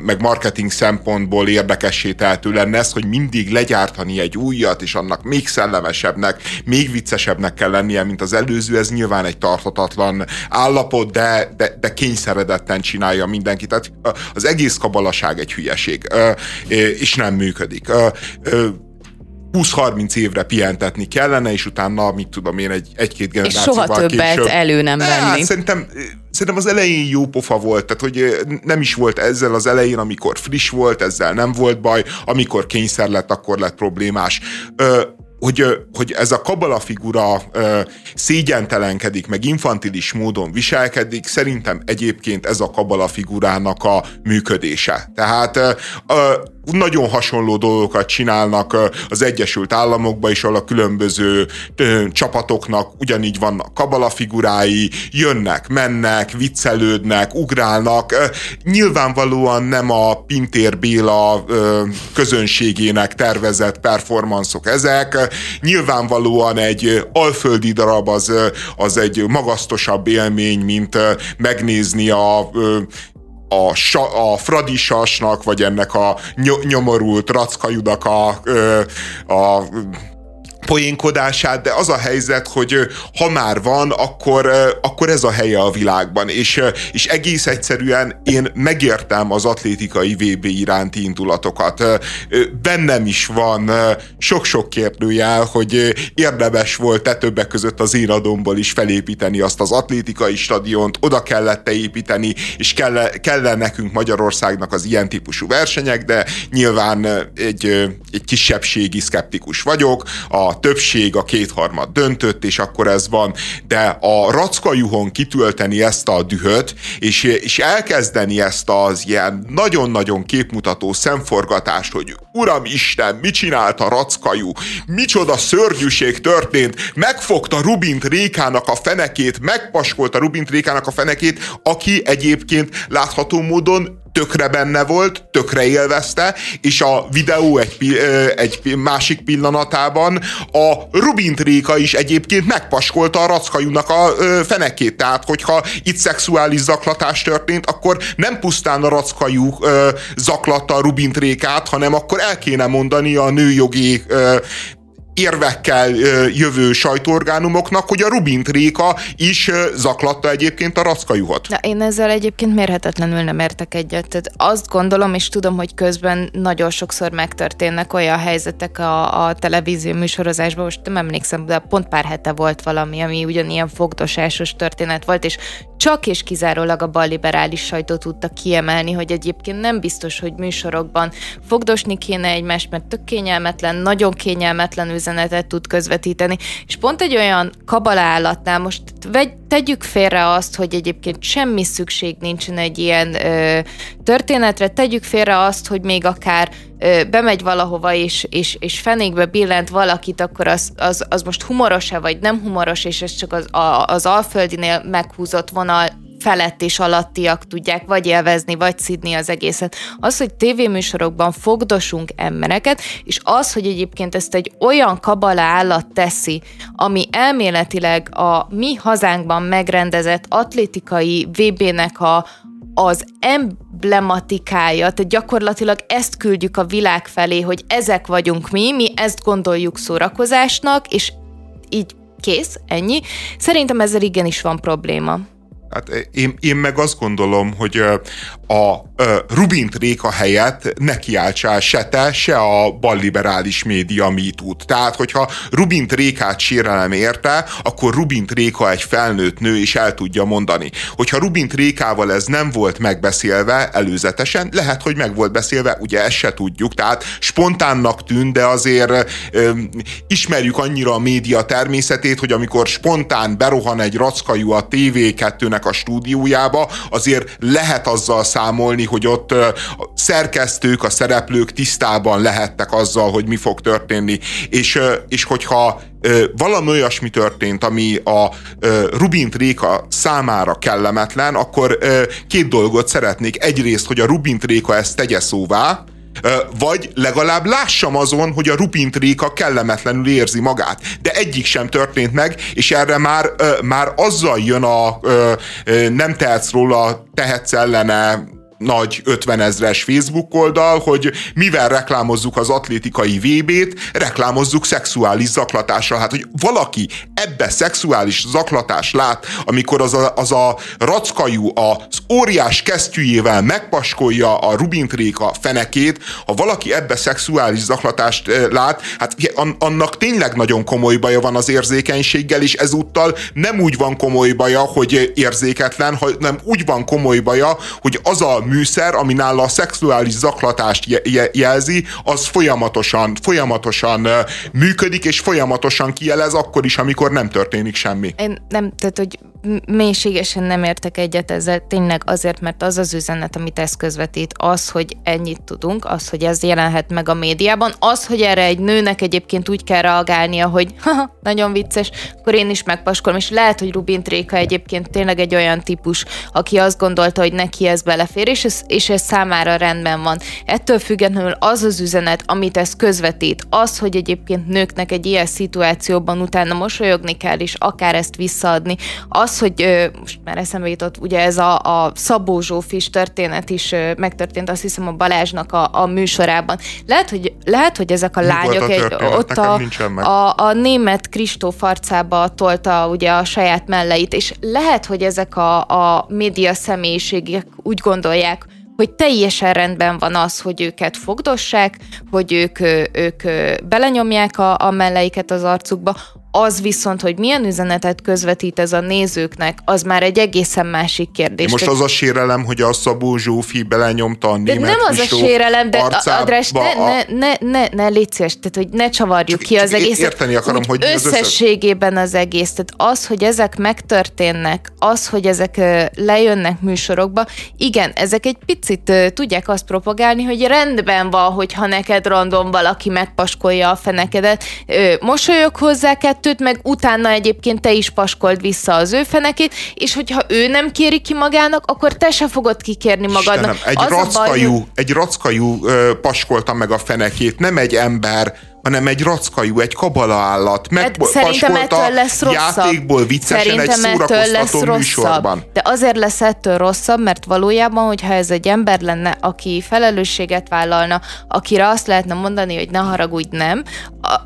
meg marketing szempontból érdekessé tehető lenne ez, hogy mindig legyártani egy újat, és annak még szellemesebbnek, még viccesebbnek kell lennie, mint az előző, ez nyilván egy tartatatlan állapot, de, de, de kényszeredetten csinálja mindenki. Tehát az egész kabalaság egy hülyeség, és nem működik. 20-30 évre pihentetni kellene, és utána, mit tudom én, egy, egy-két generációval És soha többet később, elő nem venni. Hát, szerintem, szerintem az elején jó pofa volt, tehát hogy nem is volt ezzel az elején, amikor friss volt, ezzel nem volt baj, amikor kényszer lett, akkor lett problémás. Ö, hogy, hogy ez a kabala figura szégyentelenkedik, meg infantilis módon viselkedik, szerintem egyébként ez a kabala figurának a működése. Tehát nagyon hasonló dolgokat csinálnak az Egyesült Államokban is, ahol a különböző csapatoknak ugyanígy vannak kabala figurái, jönnek, mennek, viccelődnek, ugrálnak. Nyilvánvalóan nem a Pintér Béla közönségének tervezett performanszok ezek. Nyilvánvalóan egy alföldi darab az, az egy magasztosabb élmény, mint megnézni a a, sa, a fradisasnak, vagy ennek a nyomorult rackajudak a, a poénkodását, de az a helyzet, hogy ha már van, akkor, akkor ez a helye a világban, és, és egész egyszerűen én megértem az atlétikai VB iránti indulatokat. Bennem is van sok-sok kérdőjel, hogy érdemes volt-e többek között az én adomból is felépíteni azt az atlétikai stadiont, oda kellett építeni, és kell, kell nekünk Magyarországnak az ilyen típusú versenyek, de nyilván egy, egy kisebbségi szkeptikus vagyok. A többség, a kétharmad döntött, és akkor ez van, de a rackajuhon kitölteni ezt a dühöt, és, és elkezdeni ezt az ilyen nagyon-nagyon képmutató szemforgatást, hogy Uram Isten, mit csinált a rackajú, micsoda szörnyűség történt, megfogta Rubint Rékának a fenekét, megpaskolta Rubint Rékának a fenekét, aki egyébként látható módon tökre benne volt, tökre élvezte, és a videó egy, egy másik pillanatában a Rubint Réka is egyébként megpaskolta a rackajúnak a fenekét. Tehát, hogyha itt szexuális zaklatás történt, akkor nem pusztán a rackajú zaklatta a Rubint Rékát, hanem akkor el kéne mondani a nőjogi érvekkel jövő sajtóorgánumoknak, hogy a Rubint Réka is zaklatta egyébként a rackajuhot. Na, én ezzel egyébként mérhetetlenül nem értek egyet. Tehát azt gondolom, és tudom, hogy közben nagyon sokszor megtörténnek olyan helyzetek a, a televízió műsorozásban, most nem emlékszem, de pont pár hete volt valami, ami ugyanilyen fogdosásos történet volt, és csak és kizárólag a balliberális sajtó tudta kiemelni, hogy egyébként nem biztos, hogy műsorokban fogdosni kéne egymást, mert tök kényelmetlen, nagyon kényelmetlen üzenetet tud közvetíteni. És pont egy olyan kabalállatnál most vegy, tegyük félre azt, hogy egyébként semmi szükség nincsen egy ilyen ö, történetre, tegyük félre azt, hogy még akár ö, bemegy valahova és, és, és fenékbe billent valakit, akkor az, az, az most humoros-e vagy nem humoros, és ez csak az, a, az alföldinél meghúzott vonal felett és alattiak tudják vagy élvezni, vagy szidni az egészet. Az, hogy tévéműsorokban fogdosunk embereket, és az, hogy egyébként ezt egy olyan kabala állat teszi, ami elméletileg a mi hazánkban megrendezett atlétikai VB-nek a, az emblematikája, tehát gyakorlatilag ezt küldjük a világ felé, hogy ezek vagyunk mi, mi ezt gondoljuk szórakozásnak, és így kész, ennyi. Szerintem ezzel igenis van probléma. Hát én, én meg azt gondolom, hogy a Rubint Réka helyett ne kiáltsál se te, se a balliberális média tud. Tehát, hogyha Rubint Rékát sérelem érte, akkor Rubint Réka egy felnőtt nő, és el tudja mondani. Hogyha Rubint Rékával ez nem volt megbeszélve előzetesen, lehet, hogy meg volt beszélve, ugye ezt se tudjuk, tehát spontánnak tűn, de azért ö, ismerjük annyira a média természetét, hogy amikor spontán berohan egy rackajú a TV2-nek a stúdiójába, azért lehet azzal számolni, hogy ott a szerkesztők, a szereplők tisztában lehettek azzal, hogy mi fog történni. És, és hogyha valami olyasmi történt, ami a Rubint Réka számára kellemetlen, akkor két dolgot szeretnék. Egyrészt, hogy a Rubint Réka ezt tegye szóvá, vagy legalább lássam azon, hogy a Rupint Réka kellemetlenül érzi magát. De egyik sem történt meg, és erre már, már azzal jön a nem tehetsz róla, tehetsz ellene nagy 50 ezres Facebook oldal, hogy mivel reklámozzuk az atlétikai VB-t, reklámozzuk szexuális zaklatással. Hát, hogy valaki ebbe szexuális zaklatás lát, amikor az a, az a rackajú az óriás kesztyűjével megpaskolja a Rubintréka fenekét, ha valaki ebbe szexuális zaklatást lát, hát annak tényleg nagyon komoly baja van az érzékenységgel, és ezúttal nem úgy van komoly baja, hogy érzéketlen, hanem úgy van komoly baja, hogy az a műszer, ami nála a szexuális zaklatást jelzi, az folyamatosan, folyamatosan működik, és folyamatosan kijelez akkor is, amikor nem történik semmi. Én nem, tehát hogy mélységesen nem értek egyet ezzel, tényleg azért, mert az az üzenet, amit ez közvetít, az, hogy ennyit tudunk, az, hogy ez jelenhet meg a médiában, az, hogy erre egy nőnek egyébként úgy kell reagálnia, hogy haha, nagyon vicces, akkor én is megpaskolom, és lehet, hogy Rubin Tréka egyébként tényleg egy olyan típus, aki azt gondolta, hogy neki ez belefér, és ez, és ez számára rendben van. Ettől függetlenül az az üzenet, amit ez közvetít, az, hogy egyébként nőknek egy ilyen szituációban utána mosolyogni kell, és akár ezt visszaadni, az, az, hogy most már eszembe jutott, ugye ez a, a Szabó Zsófis történet is megtörtént, azt hiszem a Balázsnak a, a műsorában. Lehet, hogy, lehet, hogy ezek a Mi lányok egy, ott a, a, a német Kristóf arcába tolta ugye a saját melleit, és lehet, hogy ezek a, a média személyiségek úgy gondolják, hogy teljesen rendben van az, hogy őket fogdossák, hogy ők, ők belenyomják a, a melleiket az arcukba, az viszont, hogy milyen üzenetet közvetít ez a nézőknek, az már egy egészen másik kérdés. Most az a sérelem, hogy a Szabó Zsófi belenyomta a német de Nem az a sérelem, de Adrás, ne, ne, ne, ne, ne légy szíves, tehát hogy ne csavarjuk csak, ki az egészet. Érteni akarom, hogy összességében az egész. Tehát az, hogy ezek megtörténnek, az, hogy ezek lejönnek műsorokba, igen, ezek egy picit tudják azt propagálni, hogy rendben van, hogyha neked random valaki megpaskolja a fenekedet, mosolyog hozzá, kettőt, meg utána egyébként te is paskold vissza az ő fenekét, és hogyha ő nem kéri ki magának, akkor te se fogod kikérni magadnak. Istenem, egy, rackajú, baj, egy rackajú ö, paskolta meg a fenekét, nem egy ember, hanem egy rackajú, egy kabala állat. Meg hát, szerintem ettől lesz rosszabb. Játékból viccesen szerintem egy szórakoztató lesz műsorban. De azért lesz ettől rosszabb, mert valójában, hogyha ez egy ember lenne, aki felelősséget vállalna, akire azt lehetne mondani, hogy ne haragudj, nem,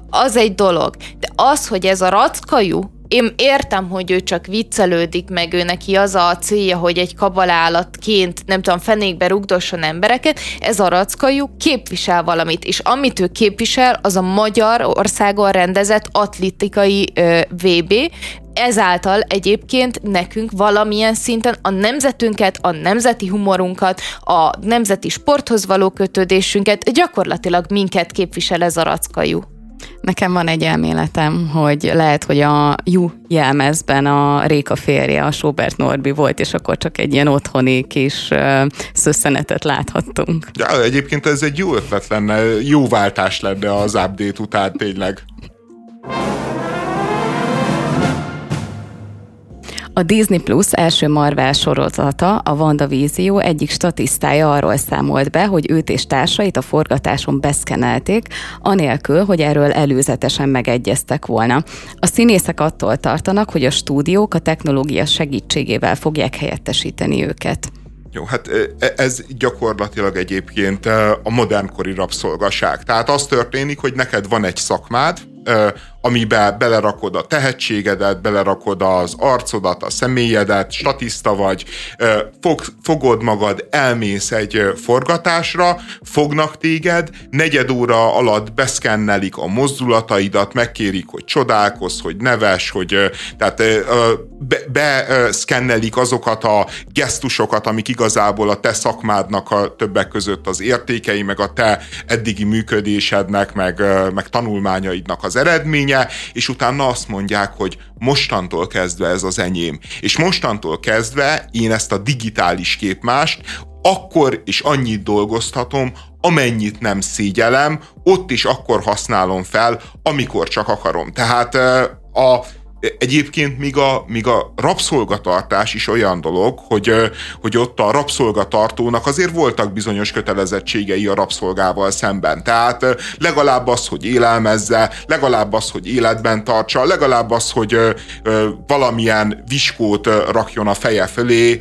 az egy dolog. De az, hogy ez a rackajú, én értem, hogy ő csak viccelődik, meg ő neki az a célja, hogy egy kabalállatként, nem tudom, fenékbe rugdosson embereket, ez a rackajú képvisel valamit, és amit ő képvisel, az a magyar országon rendezett atlétikai VB, ezáltal egyébként nekünk valamilyen szinten a nemzetünket, a nemzeti humorunkat, a nemzeti sporthoz való kötődésünket, gyakorlatilag minket képvisel ez a rackajú. Nekem van egy elméletem, hogy lehet, hogy a Jú jelmezben a Réka férje, a Sobert Norbi volt, és akkor csak egy ilyen otthoni kis szösszenetet láthattunk. Ja, egyébként ez egy jó ötlet lenne, jó váltás lenne az update után tényleg. A Disney Plus első Marvel sorozata, a WandaVision egyik statisztája arról számolt be, hogy őt és társait a forgatáson beszkenelték, anélkül, hogy erről előzetesen megegyeztek volna. A színészek attól tartanak, hogy a stúdiók a technológia segítségével fogják helyettesíteni őket. Jó, hát e, ez gyakorlatilag egyébként a modernkori rabszolgaság. Tehát az történik, hogy neked van egy szakmád, amiben belerakod a tehetségedet, belerakod az arcodat, a személyedet, statiszta vagy, fog, fogod magad, elmész egy forgatásra, fognak téged, negyed óra alatt beszkennelik a mozdulataidat, megkérik, hogy csodálkozz, hogy neves, hogy tehát beszkennelik be, azokat a gesztusokat, amik igazából a te szakmádnak a többek között az értékei, meg a te eddigi működésednek, meg, meg tanulmányaidnak az eredménye, és utána azt mondják, hogy mostantól kezdve ez az enyém. És mostantól kezdve én ezt a digitális képmást akkor is annyit dolgoztatom, amennyit nem szégyelem, ott is akkor használom fel, amikor csak akarom. Tehát a Egyébként míg a, míg a rabszolgatartás is olyan dolog, hogy, hogy ott a rabszolgatartónak azért voltak bizonyos kötelezettségei a rabszolgával szemben. Tehát legalább az, hogy élelmezze, legalább az, hogy életben tartsa, legalább az, hogy valamilyen viskót rakjon a feje fölé.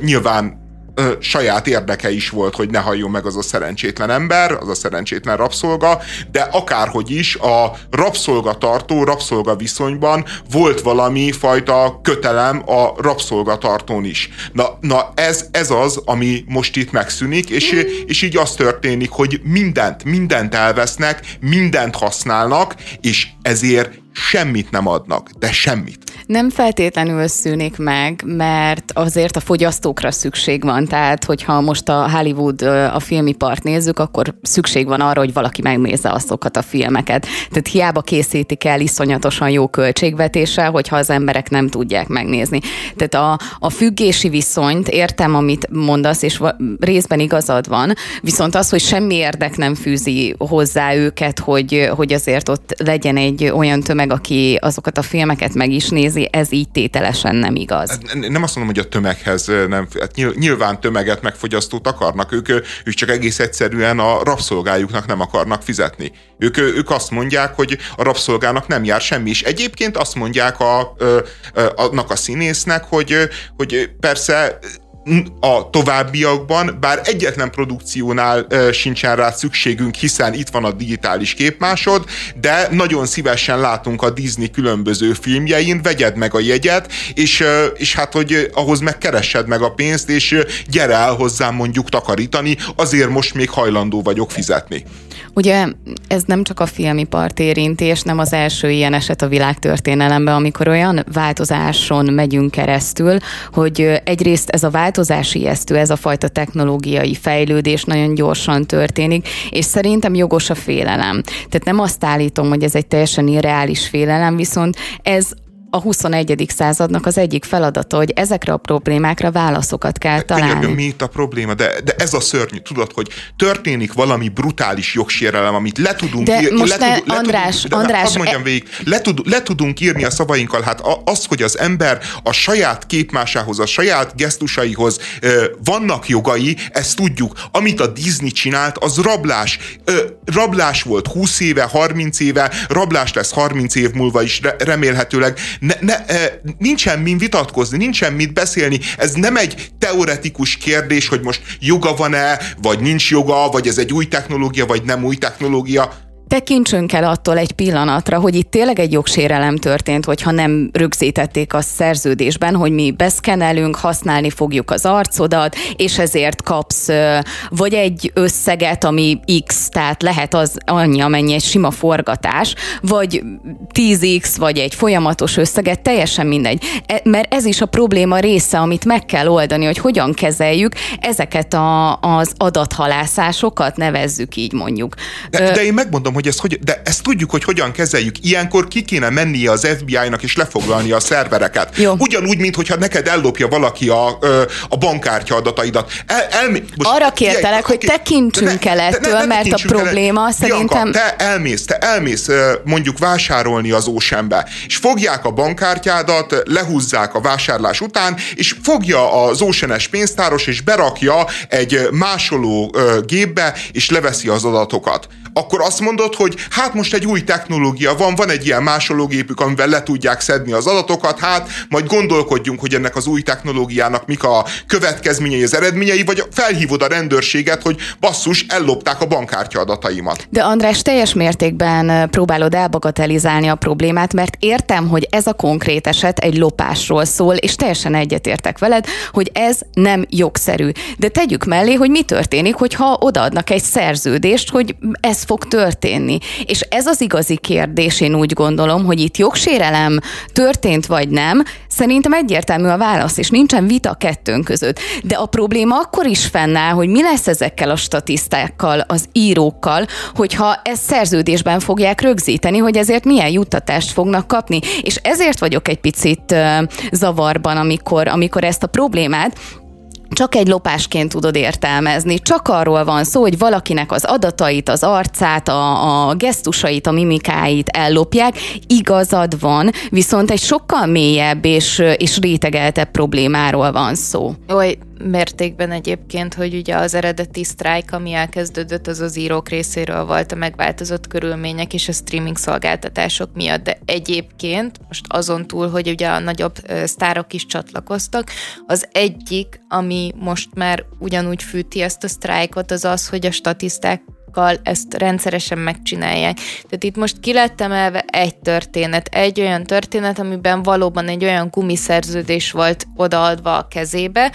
Nyilván ö, saját érdeke is volt, hogy ne halljon meg az a szerencsétlen ember, az a szerencsétlen rabszolga, de akárhogy is a rabszolgatartó, rabszolga viszonyban volt valami fajta kötelem a rabszolgatartón is. Na, na ez, ez az, ami most itt megszűnik, és, és így az történik, hogy mindent, mindent elvesznek, mindent használnak, és ezért semmit nem adnak, de semmit. Nem feltétlenül szűnik meg, mert azért a fogyasztókra szükség van. Tehát, hogyha most a Hollywood a filmipart nézzük, akkor szükség van arra, hogy valaki megnézze azokat a filmeket. Tehát hiába készítik el iszonyatosan jó költségvetéssel, hogyha az emberek nem tudják megnézni. Tehát a, a függési viszonyt értem, amit mondasz, és részben igazad van, viszont az, hogy semmi érdek nem fűzi hozzá őket, hogy, hogy azért ott legyen egy olyan tömeg, aki azokat a filmeket meg is nézi, ez így tételesen nem igaz. Hát nem azt mondom, hogy a tömeghez nem, hát nyilván tömeget megfogyasztót akarnak, ők, ők csak egész egyszerűen a rabszolgájuknak nem akarnak fizetni. Ők, ők azt mondják, hogy a rabszolgának nem jár semmi, és egyébként azt mondják a, a, annak a színésznek, hogy, hogy persze a továbbiakban, bár egyetlen produkciónál e, sincsen rá szükségünk, hiszen itt van a digitális képmásod, de nagyon szívesen látunk a Disney különböző filmjein, vegyed meg a jegyet, és, e, és hát, hogy ahhoz megkeressed meg a pénzt, és gyere el hozzám mondjuk takarítani, azért most még hajlandó vagyok fizetni. Ugye ez nem csak a filmipart érinti, és nem az első ilyen eset a világtörténelemben, amikor olyan változáson megyünk keresztül, hogy egyrészt ez a változás ijesztő, ez a fajta technológiai fejlődés nagyon gyorsan történik, és szerintem jogos a félelem. Tehát nem azt állítom, hogy ez egy teljesen irreális félelem, viszont ez a 21. századnak az egyik feladata, hogy ezekre a problémákra válaszokat kell találni. Könyörgöm, mi itt a probléma? De, de ez a szörnyű, tudod, hogy történik valami brutális jogsérelem, amit le tudunk de írni. Most le, le, András, tudunk, András, de mondjam e... végig, le, tud, le tudunk írni a szavainkkal, hát az, hogy az ember a saját képmásához, a saját gesztusaihoz vannak jogai, ezt tudjuk. Amit a Disney csinált, az rablás. Rablás volt 20 éve, 30 éve, rablás lesz 30 év múlva is remélhetőleg ne, ne, nincsen min vitatkozni, nincsen mit beszélni. Ez nem egy teoretikus kérdés, hogy most joga van-e, vagy nincs joga, vagy ez egy új technológia, vagy nem új technológia Tekintsünk el attól egy pillanatra, hogy itt tényleg egy jogsérelem történt, hogyha nem rögzítették a szerződésben, hogy mi beszkenelünk, használni fogjuk az arcodat, és ezért kapsz vagy egy összeget, ami X, tehát lehet az annyi, amennyi egy sima forgatás, vagy 10X, vagy egy folyamatos összeget, teljesen mindegy. E, mert ez is a probléma része, amit meg kell oldani, hogy hogyan kezeljük ezeket a, az adathalászásokat, nevezzük így mondjuk. De, de én megmondom, hogy ezt hogy, de ezt tudjuk, hogy hogyan kezeljük. Ilyenkor ki kéne mennie az FBI-nak és lefoglalni a szervereket. Jó. Ugyanúgy, mint hogyha neked ellopja valaki a, a bankkártya adataidat. El, el, most, Arra kértelek, hogy tekintsünk el ettől, ne, ne, mert a probléma el. szerintem... Bianca, te elmész, te elmész mondjuk vásárolni az Oceanbe, és fogják a bankkártyádat, lehúzzák a vásárlás után, és fogja az ocean pénztáros, és berakja egy másoló gépbe, és leveszi az adatokat. Akkor azt mondod, mondod, hogy hát most egy új technológia van, van egy ilyen másológépük, amivel le tudják szedni az adatokat, hát majd gondolkodjunk, hogy ennek az új technológiának mik a következményei, az eredményei, vagy felhívod a rendőrséget, hogy basszus, ellopták a bankkártya adataimat. De András, teljes mértékben próbálod elbagatelizálni a problémát, mert értem, hogy ez a konkrét eset egy lopásról szól, és teljesen egyetértek veled, hogy ez nem jogszerű. De tegyük mellé, hogy mi történik, hogyha odaadnak egy szerződést, hogy ez fog történni történni. És ez az igazi kérdés, én úgy gondolom, hogy itt jogsérelem történt vagy nem, szerintem egyértelmű a válasz, és nincsen vita kettőnk között. De a probléma akkor is fennáll, hogy mi lesz ezekkel a statisztákkal, az írókkal, hogyha ezt szerződésben fogják rögzíteni, hogy ezért milyen juttatást fognak kapni. És ezért vagyok egy picit zavarban, amikor, amikor ezt a problémát csak egy lopásként tudod értelmezni. Csak arról van szó, hogy valakinek az adatait, az arcát, a, a gesztusait, a mimikáit ellopják. Igazad van, viszont egy sokkal mélyebb és, és rétegeltebb problémáról van szó. Oly mértékben egyébként, hogy ugye az eredeti sztrájk, ami elkezdődött, az az írók részéről volt a megváltozott körülmények és a streaming szolgáltatások miatt, de egyébként most azon túl, hogy ugye a nagyobb sztárok is csatlakoztak, az egyik, ami most már ugyanúgy fűti ezt a sztrájkot, az az, hogy a statiszták ezt rendszeresen megcsinálják. Tehát itt most ki lett emelve egy történet, egy olyan történet, amiben valóban egy olyan gumiszerződés volt odaadva a kezébe,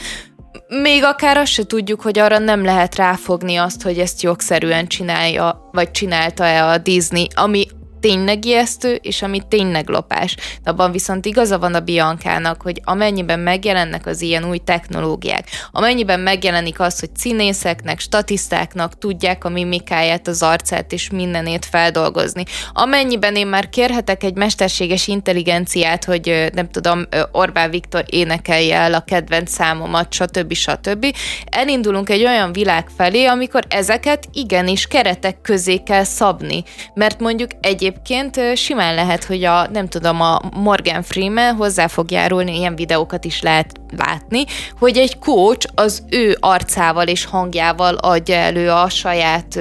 még akár azt se tudjuk, hogy arra nem lehet ráfogni azt, hogy ezt jogszerűen csinálja, vagy csinálta-e a Disney, ami tényleg ijesztő, és ami tényleg lopás. De abban viszont igaza van a Biancának, hogy amennyiben megjelennek az ilyen új technológiák, amennyiben megjelenik az, hogy színészeknek, statisztáknak tudják a mimikáját, az arcát és mindenét feldolgozni, amennyiben én már kérhetek egy mesterséges intelligenciát, hogy nem tudom, Orbán Viktor énekelje el a kedvenc számomat, stb. stb. Elindulunk egy olyan világ felé, amikor ezeket igenis keretek közé kell szabni, mert mondjuk egyéb egyébként simán lehet, hogy a, nem tudom, a Morgan Freeman hozzá fog járulni, ilyen videókat is lehet látni, hogy egy coach az ő arcával és hangjával adja elő a saját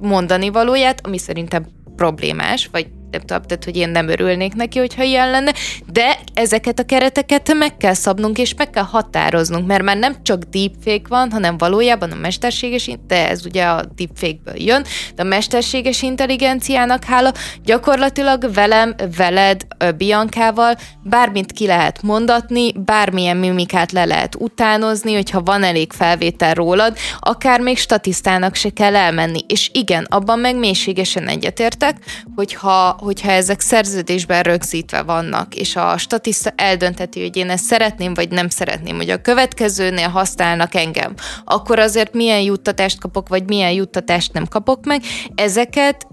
mondani valóját, ami szerintem problémás, vagy nem tehát hogy én nem örülnék neki, hogyha ilyen lenne, de ezeket a kereteket meg kell szabnunk, és meg kell határoznunk, mert már nem csak deepfake van, hanem valójában a mesterséges, de ez ugye a deepfake-ből jön, de a mesterséges intelligenciának hála gyakorlatilag velem, veled, Biankával bármit ki lehet mondatni, bármilyen mimikát le lehet utánozni, hogyha van elég felvétel rólad, akár még statisztának se kell elmenni. És igen, abban meg mélységesen egyetértek, hogyha hogyha ezek szerződésben rögzítve vannak, és a statiszta eldönteti, hogy én ezt szeretném, vagy nem szeretném, hogy a következőnél használnak engem, akkor azért milyen juttatást kapok, vagy milyen juttatást nem kapok meg. Ezeket,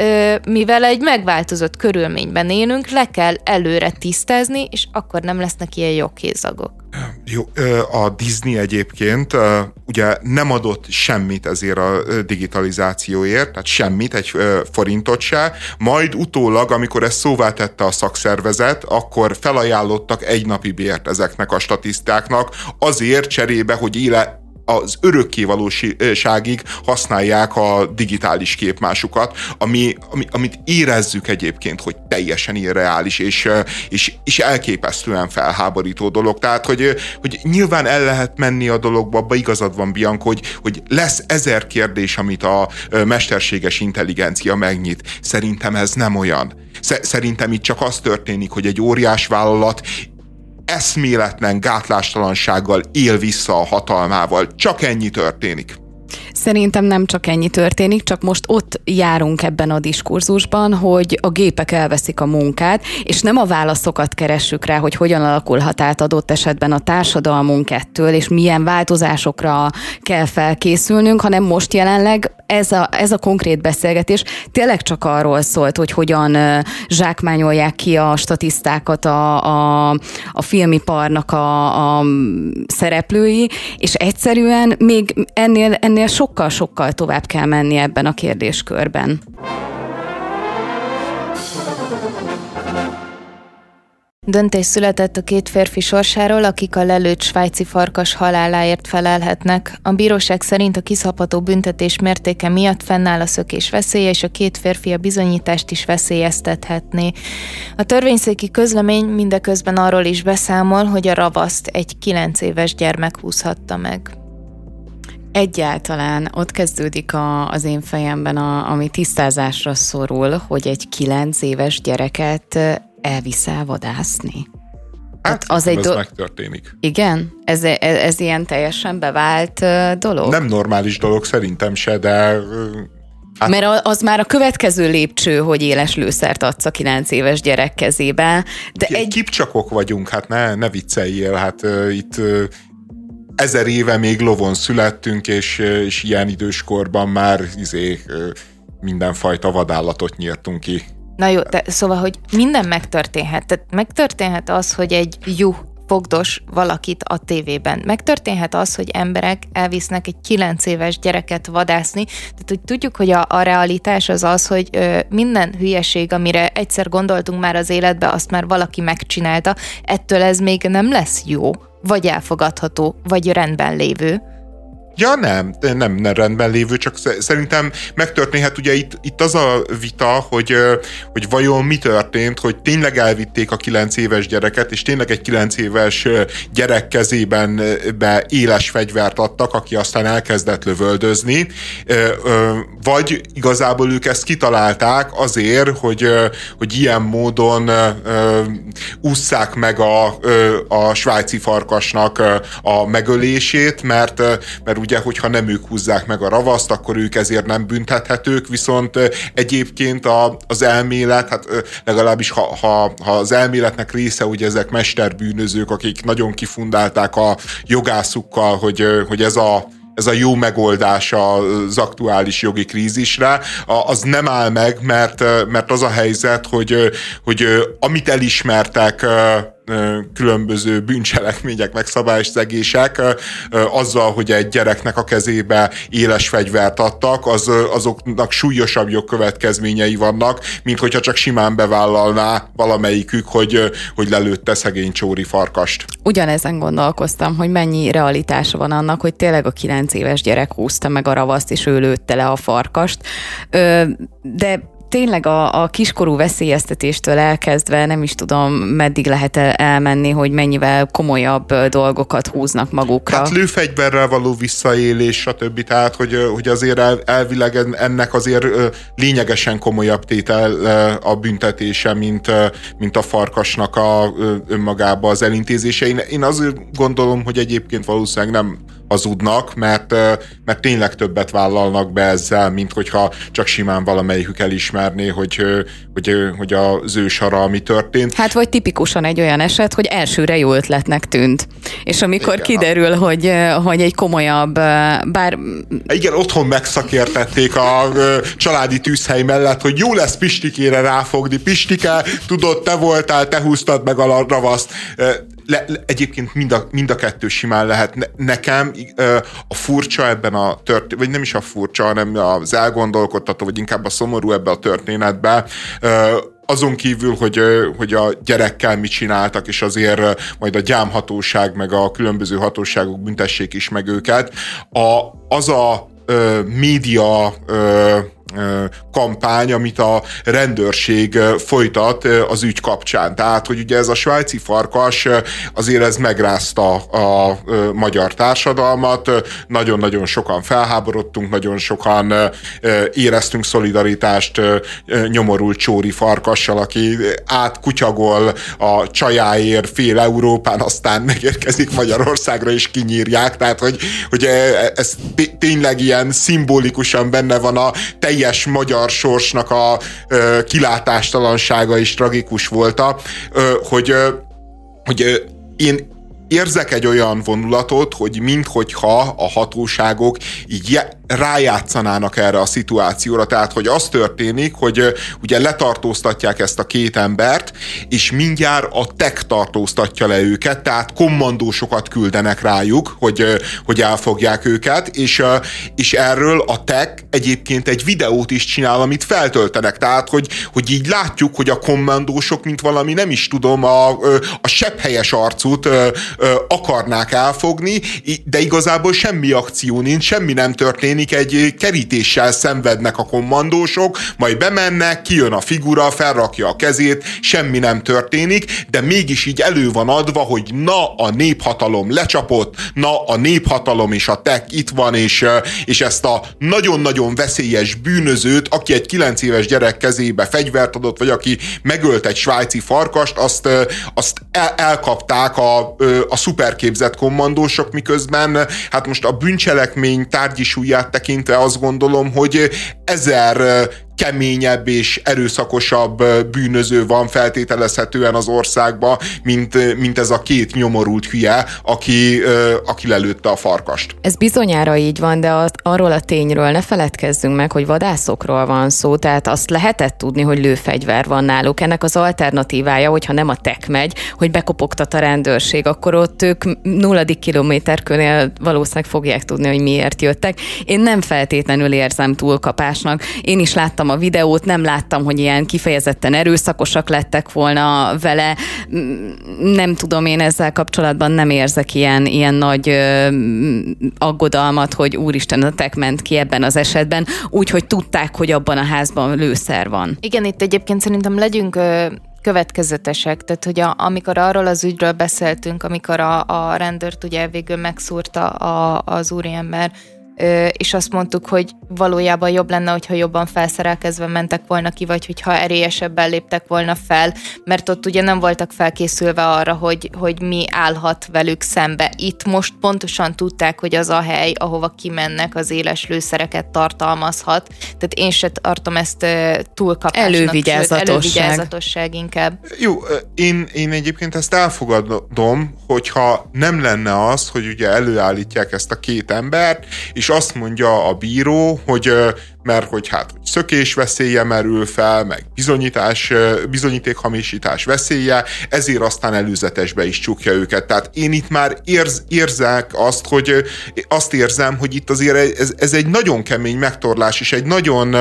mivel egy megváltozott körülményben élünk, le kell előre tisztázni, és akkor nem lesznek ilyen jogkézagok. Jó, a Disney egyébként ugye nem adott semmit ezért a digitalizációért, tehát semmit, egy forintot se, majd utólag, amikor ezt szóvá tette a szakszervezet, akkor felajánlottak egy napi bért ezeknek a statisztáknak, azért cserébe, hogy éle, az örökkévalóságig használják a digitális képmásukat, ami, ami, amit érezzük egyébként, hogy teljesen irreális, és, és, és elképesztően felháborító dolog. Tehát, hogy, hogy nyilván el lehet menni a dologba, abba igazad van, Bianca, hogy, hogy lesz ezer kérdés, amit a mesterséges intelligencia megnyit. Szerintem ez nem olyan. Szerintem itt csak az történik, hogy egy óriás vállalat eszméletlen gátlástalansággal él vissza a hatalmával. Csak ennyi történik. Szerintem nem csak ennyi történik, csak most ott járunk ebben a diskurzusban, hogy a gépek elveszik a munkát, és nem a válaszokat keressük rá, hogy hogyan alakulhat át adott esetben a társadalmunk ettől, és milyen változásokra kell felkészülnünk, hanem most jelenleg ez a, ez a konkrét beszélgetés tényleg csak arról szólt, hogy hogyan zsákmányolják ki a statisztákat a, a, a filmiparnak a, a szereplői, és egyszerűen még ennél, ennél sokkal-sokkal tovább kell menni ebben a kérdéskörben. Döntés született a két férfi sorsáról, akik a lelőtt svájci farkas haláláért felelhetnek. A bíróság szerint a kiszabható büntetés mértéke miatt fennáll a szökés veszélye, és a két férfi a bizonyítást is veszélyeztethetné. A törvényszéki közlemény mindeközben arról is beszámol, hogy a ravaszt egy kilenc éves gyermek húzhatta meg. Egyáltalán ott kezdődik a, az én fejemben, a, ami tisztázásra szorul, hogy egy kilenc éves gyereket elviszel vadászni. Hát, az egy ez do- megtörténik. Igen? Ez, ez, ez ilyen teljesen bevált dolog? Nem normális dolog szerintem se, de Hát, Mert az már a következő lépcső, hogy éles lőszert adsz a kilenc éves gyerek kezébe. De egy... Kipcsakok vagyunk, hát ne, ne vicceljél, hát uh, itt uh, ezer éve még lovon születtünk, és, és ilyen időskorban már izé, mindenfajta vadállatot nyírtunk ki. Na jó, de szóval, hogy minden megtörténhet. Tehát megtörténhet az, hogy egy juh fogdos valakit a tévében. Megtörténhet az, hogy emberek elvisznek egy kilenc éves gyereket vadászni, tehát hogy tudjuk, hogy a, a realitás az az, hogy ö, minden hülyeség, amire egyszer gondoltunk már az életbe, azt már valaki megcsinálta, ettől ez még nem lesz jó, vagy elfogadható, vagy rendben lévő. Ja nem, nem, nem rendben lévő, csak szerintem megtörténhet ugye itt, itt az a vita, hogy, hogy vajon mi történt, hogy tényleg elvitték a kilenc éves gyereket, és tényleg egy kilenc éves gyerek kezében be éles fegyvert adtak, aki aztán elkezdett lövöldözni, vagy igazából ők ezt kitalálták azért, hogy, hogy ilyen módon ússzák meg a, a svájci farkasnak a megölését, mert, mert ugye, hogyha nem ők húzzák meg a ravaszt, akkor ők ezért nem büntethetők, viszont egyébként a, az elmélet, hát legalábbis ha, ha, ha az elméletnek része, hogy ezek mesterbűnözők, akik nagyon kifundálták a jogászukkal, hogy, hogy ez a ez a jó megoldás az aktuális jogi krízisre, az nem áll meg, mert, mert az a helyzet, hogy, hogy amit elismertek különböző bűncselekmények, meg szabályszegések azzal, hogy egy gyereknek a kezébe éles fegyvert adtak, az, azoknak súlyosabb jogkövetkezményei vannak, mint hogyha csak simán bevállalná valamelyikük, hogy, hogy lelőtte szegény csóri farkast. Ugyanezen gondolkoztam, hogy mennyi realitása van annak, hogy tényleg a kilenc éves gyerek húzta meg a ravaszt, és ő lőtte le a farkast. De tényleg a, a kiskorú veszélyeztetéstől elkezdve nem is tudom, meddig lehet elmenni, hogy mennyivel komolyabb dolgokat húznak magukra. Hát lőfegyverrel való visszaélés, stb. Tehát, hogy, hogy azért el, elvileg ennek azért lényegesen komolyabb tétel a büntetése, mint, mint a farkasnak a önmagába az elintézése. Én, én azért gondolom, hogy egyébként valószínűleg nem hazudnak, mert, mert tényleg többet vállalnak be ezzel, mint hogyha csak simán valamelyikük elismerné, hogy, hogy, hogy az ő sara, ami történt. Hát vagy tipikusan egy olyan eset, hogy elsőre jó ötletnek tűnt. És amikor Igen, kiderül, hogy, hogy egy komolyabb, bár... Igen, otthon megszakértették a családi tűzhely mellett, hogy jó lesz Pistikére ráfogni. Pistike, tudod, te voltál, te húztad meg a ravaszt le, le, egyébként mind a, mind a kettő simán lehet. Ne, nekem ö, a furcsa ebben a történet, vagy nem is a furcsa, hanem az elgondolkodtató, vagy inkább a szomorú ebben a történetben, ö, azon kívül, hogy, hogy a gyerekkel mit csináltak, és azért majd a gyámhatóság, meg a különböző hatóságok büntessék is meg őket, a, az a ö, média ö, kampány, amit a rendőrség folytat az ügy kapcsán. Tehát, hogy ugye ez a svájci farkas azért ez megrázta a magyar társadalmat, nagyon-nagyon sokan felháborodtunk, nagyon sokan éreztünk szolidaritást nyomorult Csóri farkassal, aki átkutyagol a csajáért fél Európán, aztán megérkezik Magyarországra és kinyírják, tehát hogy, hogy ez tényleg ilyen szimbolikusan benne van a teljes teljes magyar sorsnak a ö, kilátástalansága is tragikus volt, hogy, ö, hogy én érzek egy olyan vonulatot, hogy minthogyha a hatóságok így rájátszanának erre a szituációra. Tehát, hogy az történik, hogy ugye letartóztatják ezt a két embert, és mindjárt a tech tartóztatja le őket, tehát kommandósokat küldenek rájuk, hogy, hogy elfogják őket, és, és erről a tech egyébként egy videót is csinál, amit feltöltenek. Tehát, hogy, hogy így látjuk, hogy a kommandósok, mint valami nem is tudom, a, a sepphelyes arcut akarnák elfogni, de igazából semmi akció nincs, semmi nem történik, egy kerítéssel szenvednek a kommandósok, majd bemennek, kijön a figura, felrakja a kezét, semmi nem történik, de mégis így elő van adva, hogy na a néphatalom lecsapott, na a néphatalom és a tek itt van, és, és ezt a nagyon-nagyon veszélyes bűnözőt, aki egy kilenc éves gyerek kezébe fegyvert adott, vagy aki megölt egy svájci farkast, azt, azt el, elkapták a, a szuperképzett kommandósok, miközben hát most a bűncselekmény tárgyi súlyát tekintve azt gondolom, hogy ezer keményebb és erőszakosabb bűnöző van feltételezhetően az országba, mint, mint ez a két nyomorult hülye, aki, aki lelőtte a farkast. Ez bizonyára így van, de az, arról a tényről ne feledkezzünk meg, hogy vadászokról van szó, tehát azt lehetett tudni, hogy lőfegyver van náluk. Ennek az alternatívája, hogyha nem a tek megy, hogy bekopogtat a rendőrség, akkor ott ők nulladik kilométerkönél valószínűleg fogják tudni, hogy miért jöttek. Én nem feltétlenül érzem túlkapásnak. Én is láttam a videót, nem láttam, hogy ilyen kifejezetten erőszakosak lettek volna vele. Nem tudom, én ezzel kapcsolatban nem érzek ilyen, ilyen nagy ö, aggodalmat, hogy úristen, a tek ment ki ebben az esetben, úgyhogy tudták, hogy abban a házban lőszer van. Igen, itt egyébként szerintem legyünk ö, következetesek, tehát hogy a, amikor arról az ügyről beszéltünk, amikor a, a rendőrt ugye végül megszúrta a, az úriember, és azt mondtuk, hogy valójában jobb lenne, hogyha jobban felszerelkezve mentek volna ki, vagy hogyha erélyesebben léptek volna fel, mert ott ugye nem voltak felkészülve arra, hogy, hogy mi állhat velük szembe. Itt most pontosan tudták, hogy az a hely, ahova kimennek, az éles lőszereket tartalmazhat. Tehát én se tartom ezt túlkapásnak. Elővigyázatosság. elővigyázatosság inkább. Jó, én, én egyébként ezt elfogadom, hogyha nem lenne az, hogy ugye előállítják ezt a két embert, és azt mondja a bíró, hogy mert hogy hát hogy szökés veszélye merül fel, meg bizonyítás, bizonyítékhamisítás veszélye, ezért aztán előzetesbe is csukja őket. Tehát én itt már érz, érzek azt, hogy azt érzem, hogy itt azért ez, ez egy nagyon kemény megtorlás, és egy nagyon,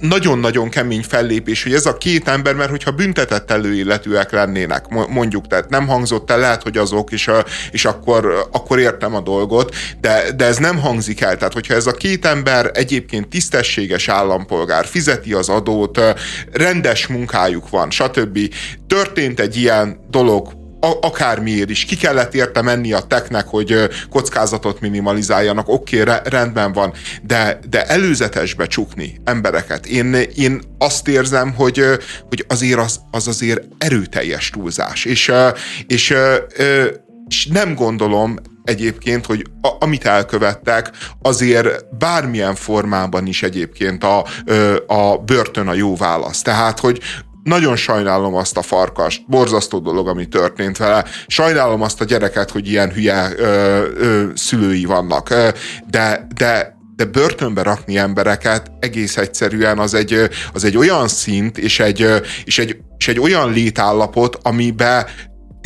nagyon-nagyon kemény fellépés, hogy ez a két ember, mert hogyha büntetett előilletőek lennének, mondjuk, tehát nem hangzott el, lehet, hogy azok, és, és akkor, akkor értem a dolgot, de, de ez nem hangzik el. Tehát, hogyha ez a két ember egyébként tisztes tisztességes állampolgár, fizeti az adót, rendes munkájuk van, stb. Történt egy ilyen dolog, akármiért is, ki kellett érte menni a teknek, hogy kockázatot minimalizáljanak, oké, okay, rendben van, de, de előzetesbe csukni embereket. Én, én azt érzem, hogy, hogy azért az, az azért erőteljes túlzás, és, és, és nem gondolom, egyébként, hogy a, amit elkövettek, azért bármilyen formában is egyébként a, a börtön a jó válasz. Tehát, hogy nagyon sajnálom azt a farkast, borzasztó dolog, ami történt vele. Sajnálom azt a gyereket, hogy ilyen hülye ö, ö, szülői vannak. De, de de börtönbe rakni embereket egész egyszerűen az egy, az egy olyan szint, és egy, és egy, és egy olyan létállapot, amibe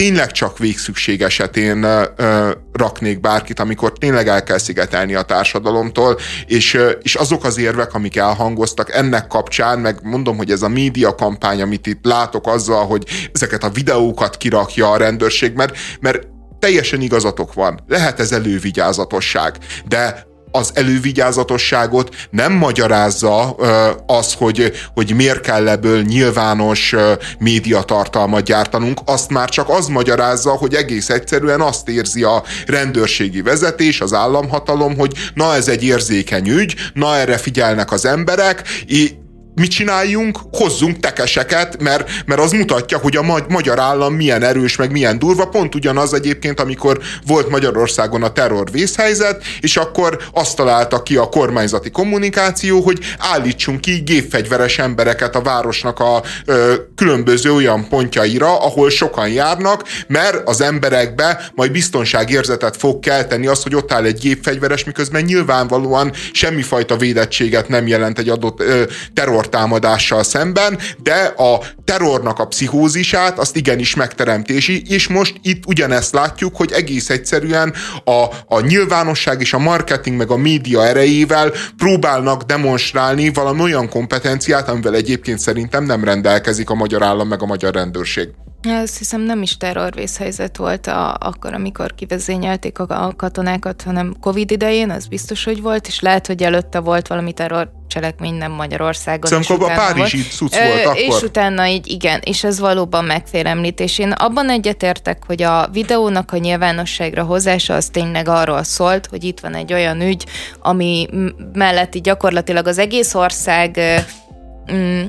tényleg csak végszükség esetén ö, raknék bárkit, amikor tényleg el kell szigetelni a társadalomtól, és, ö, és azok az érvek, amik elhangoztak ennek kapcsán, meg mondom, hogy ez a média kampány, amit itt látok azzal, hogy ezeket a videókat kirakja a rendőrség, mert, mert teljesen igazatok van. Lehet ez elővigyázatosság, de az elővigyázatosságot nem magyarázza az, hogy, hogy miért kell ebből nyilvános médiatartalmat gyártanunk, azt már csak az magyarázza, hogy egész egyszerűen azt érzi a rendőrségi vezetés, az államhatalom, hogy na ez egy érzékeny ügy, na erre figyelnek az emberek, mit csináljunk? Hozzunk tekeseket, mert, mert az mutatja, hogy a magyar állam milyen erős, meg milyen durva. Pont ugyanaz egyébként, amikor volt Magyarországon a terror vészhelyzet, és akkor azt találta ki a kormányzati kommunikáció, hogy állítsunk ki gépfegyveres embereket a városnak a ö, különböző olyan pontjaira, ahol sokan járnak, mert az emberekbe majd biztonságérzetet fog kelteni az, hogy ott áll egy gépfegyveres, miközben nyilvánvalóan semmifajta védettséget nem jelent egy adott ö, terror terrortámadással szemben, de a terrornak a pszichózisát azt igenis megteremtési, és most itt ugyanezt látjuk, hogy egész egyszerűen a, a nyilvánosság és a marketing meg a média erejével próbálnak demonstrálni valami olyan kompetenciát, amivel egyébként szerintem nem rendelkezik a magyar állam meg a magyar rendőrség. Azt hiszem nem is terrorvészhelyzet volt a, akkor, amikor kivezényelték a, a katonákat, hanem Covid idején, az biztos, hogy volt, és lehet, hogy előtte volt valami terror cselekmény nem Magyarországon. Szóval a Párizsi cucc volt akkor. És utána így igen, és ez valóban megfélemlítés. Én abban egyetértek, hogy a videónak a nyilvánosságra hozása az tényleg arról szólt, hogy itt van egy olyan ügy, ami mellett gyakorlatilag az egész ország mm,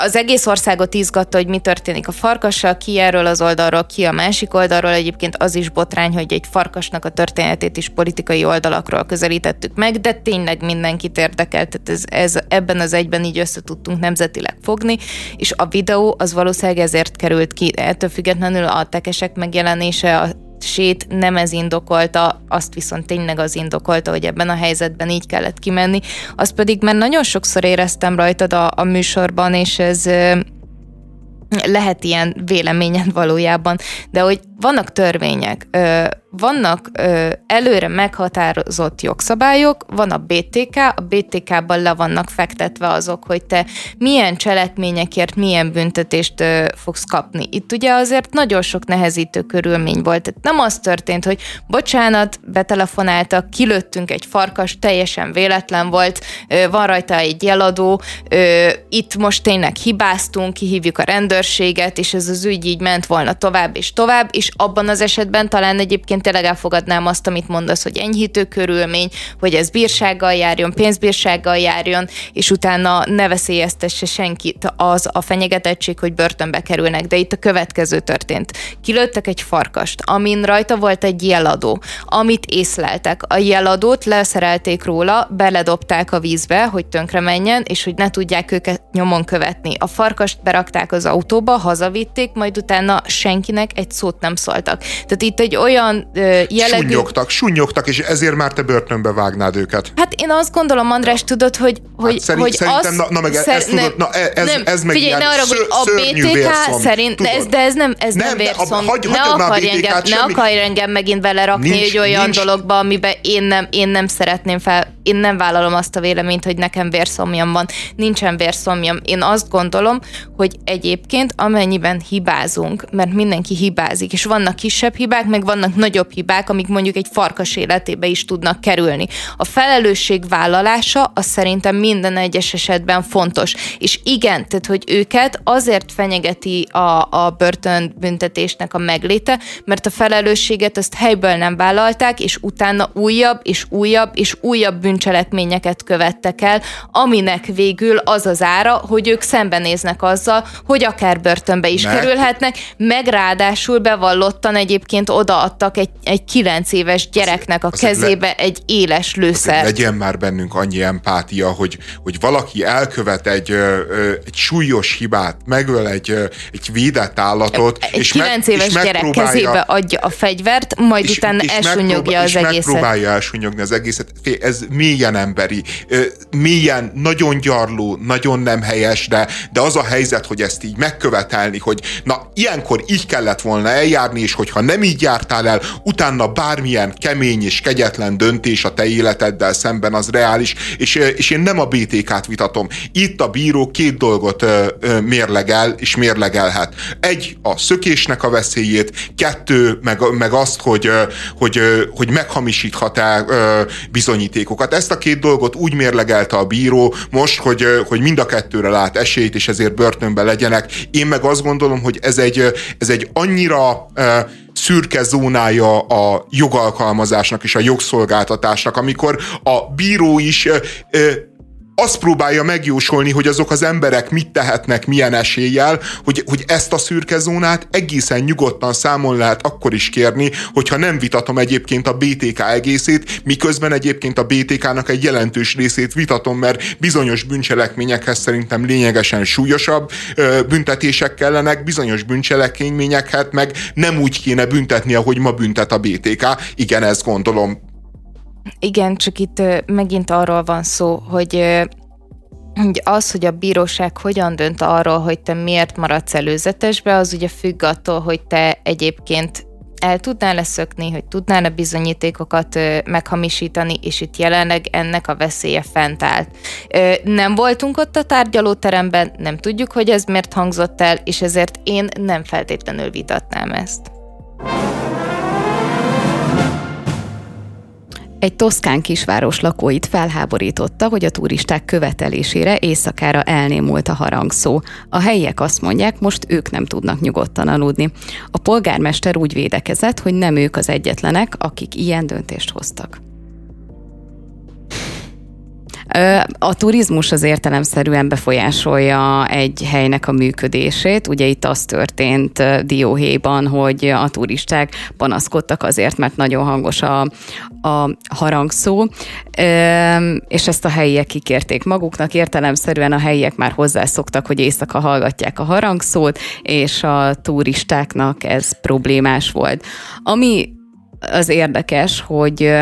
az egész országot izgatta, hogy mi történik a farkassal, ki erről az oldalról, ki a másik oldalról. Egyébként az is botrány, hogy egy farkasnak a történetét is politikai oldalakról közelítettük meg, de tényleg mindenkit érdekelt, tehát ez, ez ebben az egyben így össze tudtunk nemzetileg fogni, és a videó az valószínűleg ezért került ki. Ettől függetlenül a tekesek megjelenése, a sét nem ez indokolta, azt viszont tényleg az indokolta, hogy ebben a helyzetben így kellett kimenni. Azt pedig már nagyon sokszor éreztem rajtad a, a műsorban, és ez lehet ilyen véleményed valójában, de hogy vannak törvények, vannak előre meghatározott jogszabályok, van a BTK, a BTK-ban le vannak fektetve azok, hogy te milyen cselekményekért milyen büntetést fogsz kapni. Itt ugye azért nagyon sok nehezítő körülmény volt. Tehát nem az történt, hogy bocsánat, betelefonáltak, kilőttünk egy farkas, teljesen véletlen volt, van rajta egy jeladó, itt most tényleg hibáztunk, kihívjuk a rendőrséget, és ez az ügy így ment volna tovább és tovább, és abban az esetben talán egyébként tényleg elfogadnám azt, amit mondasz, hogy enyhítő körülmény, hogy ez bírsággal járjon, pénzbírsággal járjon, és utána ne veszélyeztesse senkit az a fenyegetettség, hogy börtönbe kerülnek. De itt a következő történt. Kilőttek egy farkast, amin rajta volt egy jeladó, amit észleltek. A jeladót leszerelték róla, beledobták a vízbe, hogy tönkre menjen, és hogy ne tudják őket nyomon követni. A farkast berakták az autóba, hazavitték, majd utána senkinek egy szót nem szóltak. Tehát itt egy olyan ö, jellegű... Sunyogtak, sunyogtak, és ezért már te börtönbe vágnád őket. Hát én azt gondolom, András, tudod, hogy, hogy, hát szerint, hogy szerintem, az... Na, na meg szer... ezt tudod, na e- ez, nem, ez meg figyelj, ne arra, hogy a BTK vérszom, szerint, de ez, de ez nem, ez nem, nem vérszom. Hagy, ne akarj engem, ne akarj engem megint belerakni nincs, egy olyan nincs. dologba, amiben én nem, én nem szeretném fel, én nem vállalom azt a véleményt, hogy nekem vérszomjam van. Nincsen vérszomjam. Én azt gondolom, hogy egyébként amennyiben hibázunk, mert mindenki hibázik, és vannak kisebb hibák, meg vannak nagyobb hibák, amik mondjuk egy farkas életébe is tudnak kerülni. A felelősség vállalása az szerintem minden egyes esetben fontos. És igen, tehát hogy őket azért fenyegeti a, a börtönbüntetésnek a megléte, mert a felelősséget azt helyből nem vállalták, és utána újabb és újabb és újabb bűncselekményeket követtek el, aminek végül az az ára, hogy ők szembenéznek azzal, hogy akár börtönbe is meg. kerülhetnek, meg ráadásul bevallottan egyébként odaadtak egy, egy kilenc éves gyereknek a kezébe le, egy éles lőszert. Legyen már bennünk annyi empátia, hogy, hogy valaki elkövet egy, egy súlyos hibát, megöl egy, egy védett állatot, egy és kilenc meg, éves és gyerek kezébe adja a fegyvert, majd és, utána és elsúnyogja az egészet. megpróbálja elsúnyogni az egészet. Ez mélyen emberi, mélyen nagyon gyarló, nagyon nem helyes, de, de az a helyzet, hogy ezt így megkövetelni, hogy na, ilyenkor így kellett volna eljárni, és hogyha nem így jártál el, utána bármilyen kemény és kegyetlen döntés a te életeddel szemben az reális, és, és én nem a BTK-t vitatom. Itt a bíró két dolgot mérlegel, és mérlegelhet. Egy, a szökésnek a veszélyét, kettő, meg, meg azt, hogy, hogy, hogy meghamisíthat-e bizonyítékokat. Ezt a két dolgot úgy mérlegelte a bíró most, hogy, hogy mind a kettőre lát esélyt, és ezért börtönben legyenek. Én meg azt gondolom, hogy ez egy, ez egy annyira szürke zónája a jogalkalmazásnak és a jogszolgáltatásnak, amikor a bíró is azt próbálja megjósolni, hogy azok az emberek mit tehetnek, milyen eséllyel, hogy, hogy ezt a szürke zónát egészen nyugodtan számon lehet akkor is kérni, hogyha nem vitatom egyébként a BTK egészét, miközben egyébként a BTK-nak egy jelentős részét vitatom, mert bizonyos bűncselekményekhez szerintem lényegesen súlyosabb büntetések kellenek, bizonyos bűncselekményeket meg nem úgy kéne büntetni, ahogy ma büntet a BTK. Igen, ezt gondolom igen, csak itt megint arról van szó, hogy hogy az, hogy a bíróság hogyan dönt arról, hogy te miért maradsz előzetesbe, az ugye függ attól, hogy te egyébként el tudnál leszökni, hogy tudnál a bizonyítékokat ö, meghamisítani, és itt jelenleg ennek a veszélye fent állt. Ö, nem voltunk ott a tárgyalóteremben, nem tudjuk, hogy ez miért hangzott el, és ezért én nem feltétlenül vitatnám ezt. Egy toszkán kisváros lakóit felháborította, hogy a turisták követelésére éjszakára elnémult a harangszó. A helyiek azt mondják, most ők nem tudnak nyugodtan aludni. A polgármester úgy védekezett, hogy nem ők az egyetlenek, akik ilyen döntést hoztak. A turizmus az értelemszerűen befolyásolja egy helynek a működését. Ugye itt az történt Dióhéjban, hogy a turisták panaszkodtak azért, mert nagyon hangos a, a harangszó, és ezt a helyiek kikérték maguknak. Értelemszerűen a helyiek már hozzászoktak, hogy éjszaka hallgatják a harangszót, és a turistáknak ez problémás volt. Ami az érdekes, hogy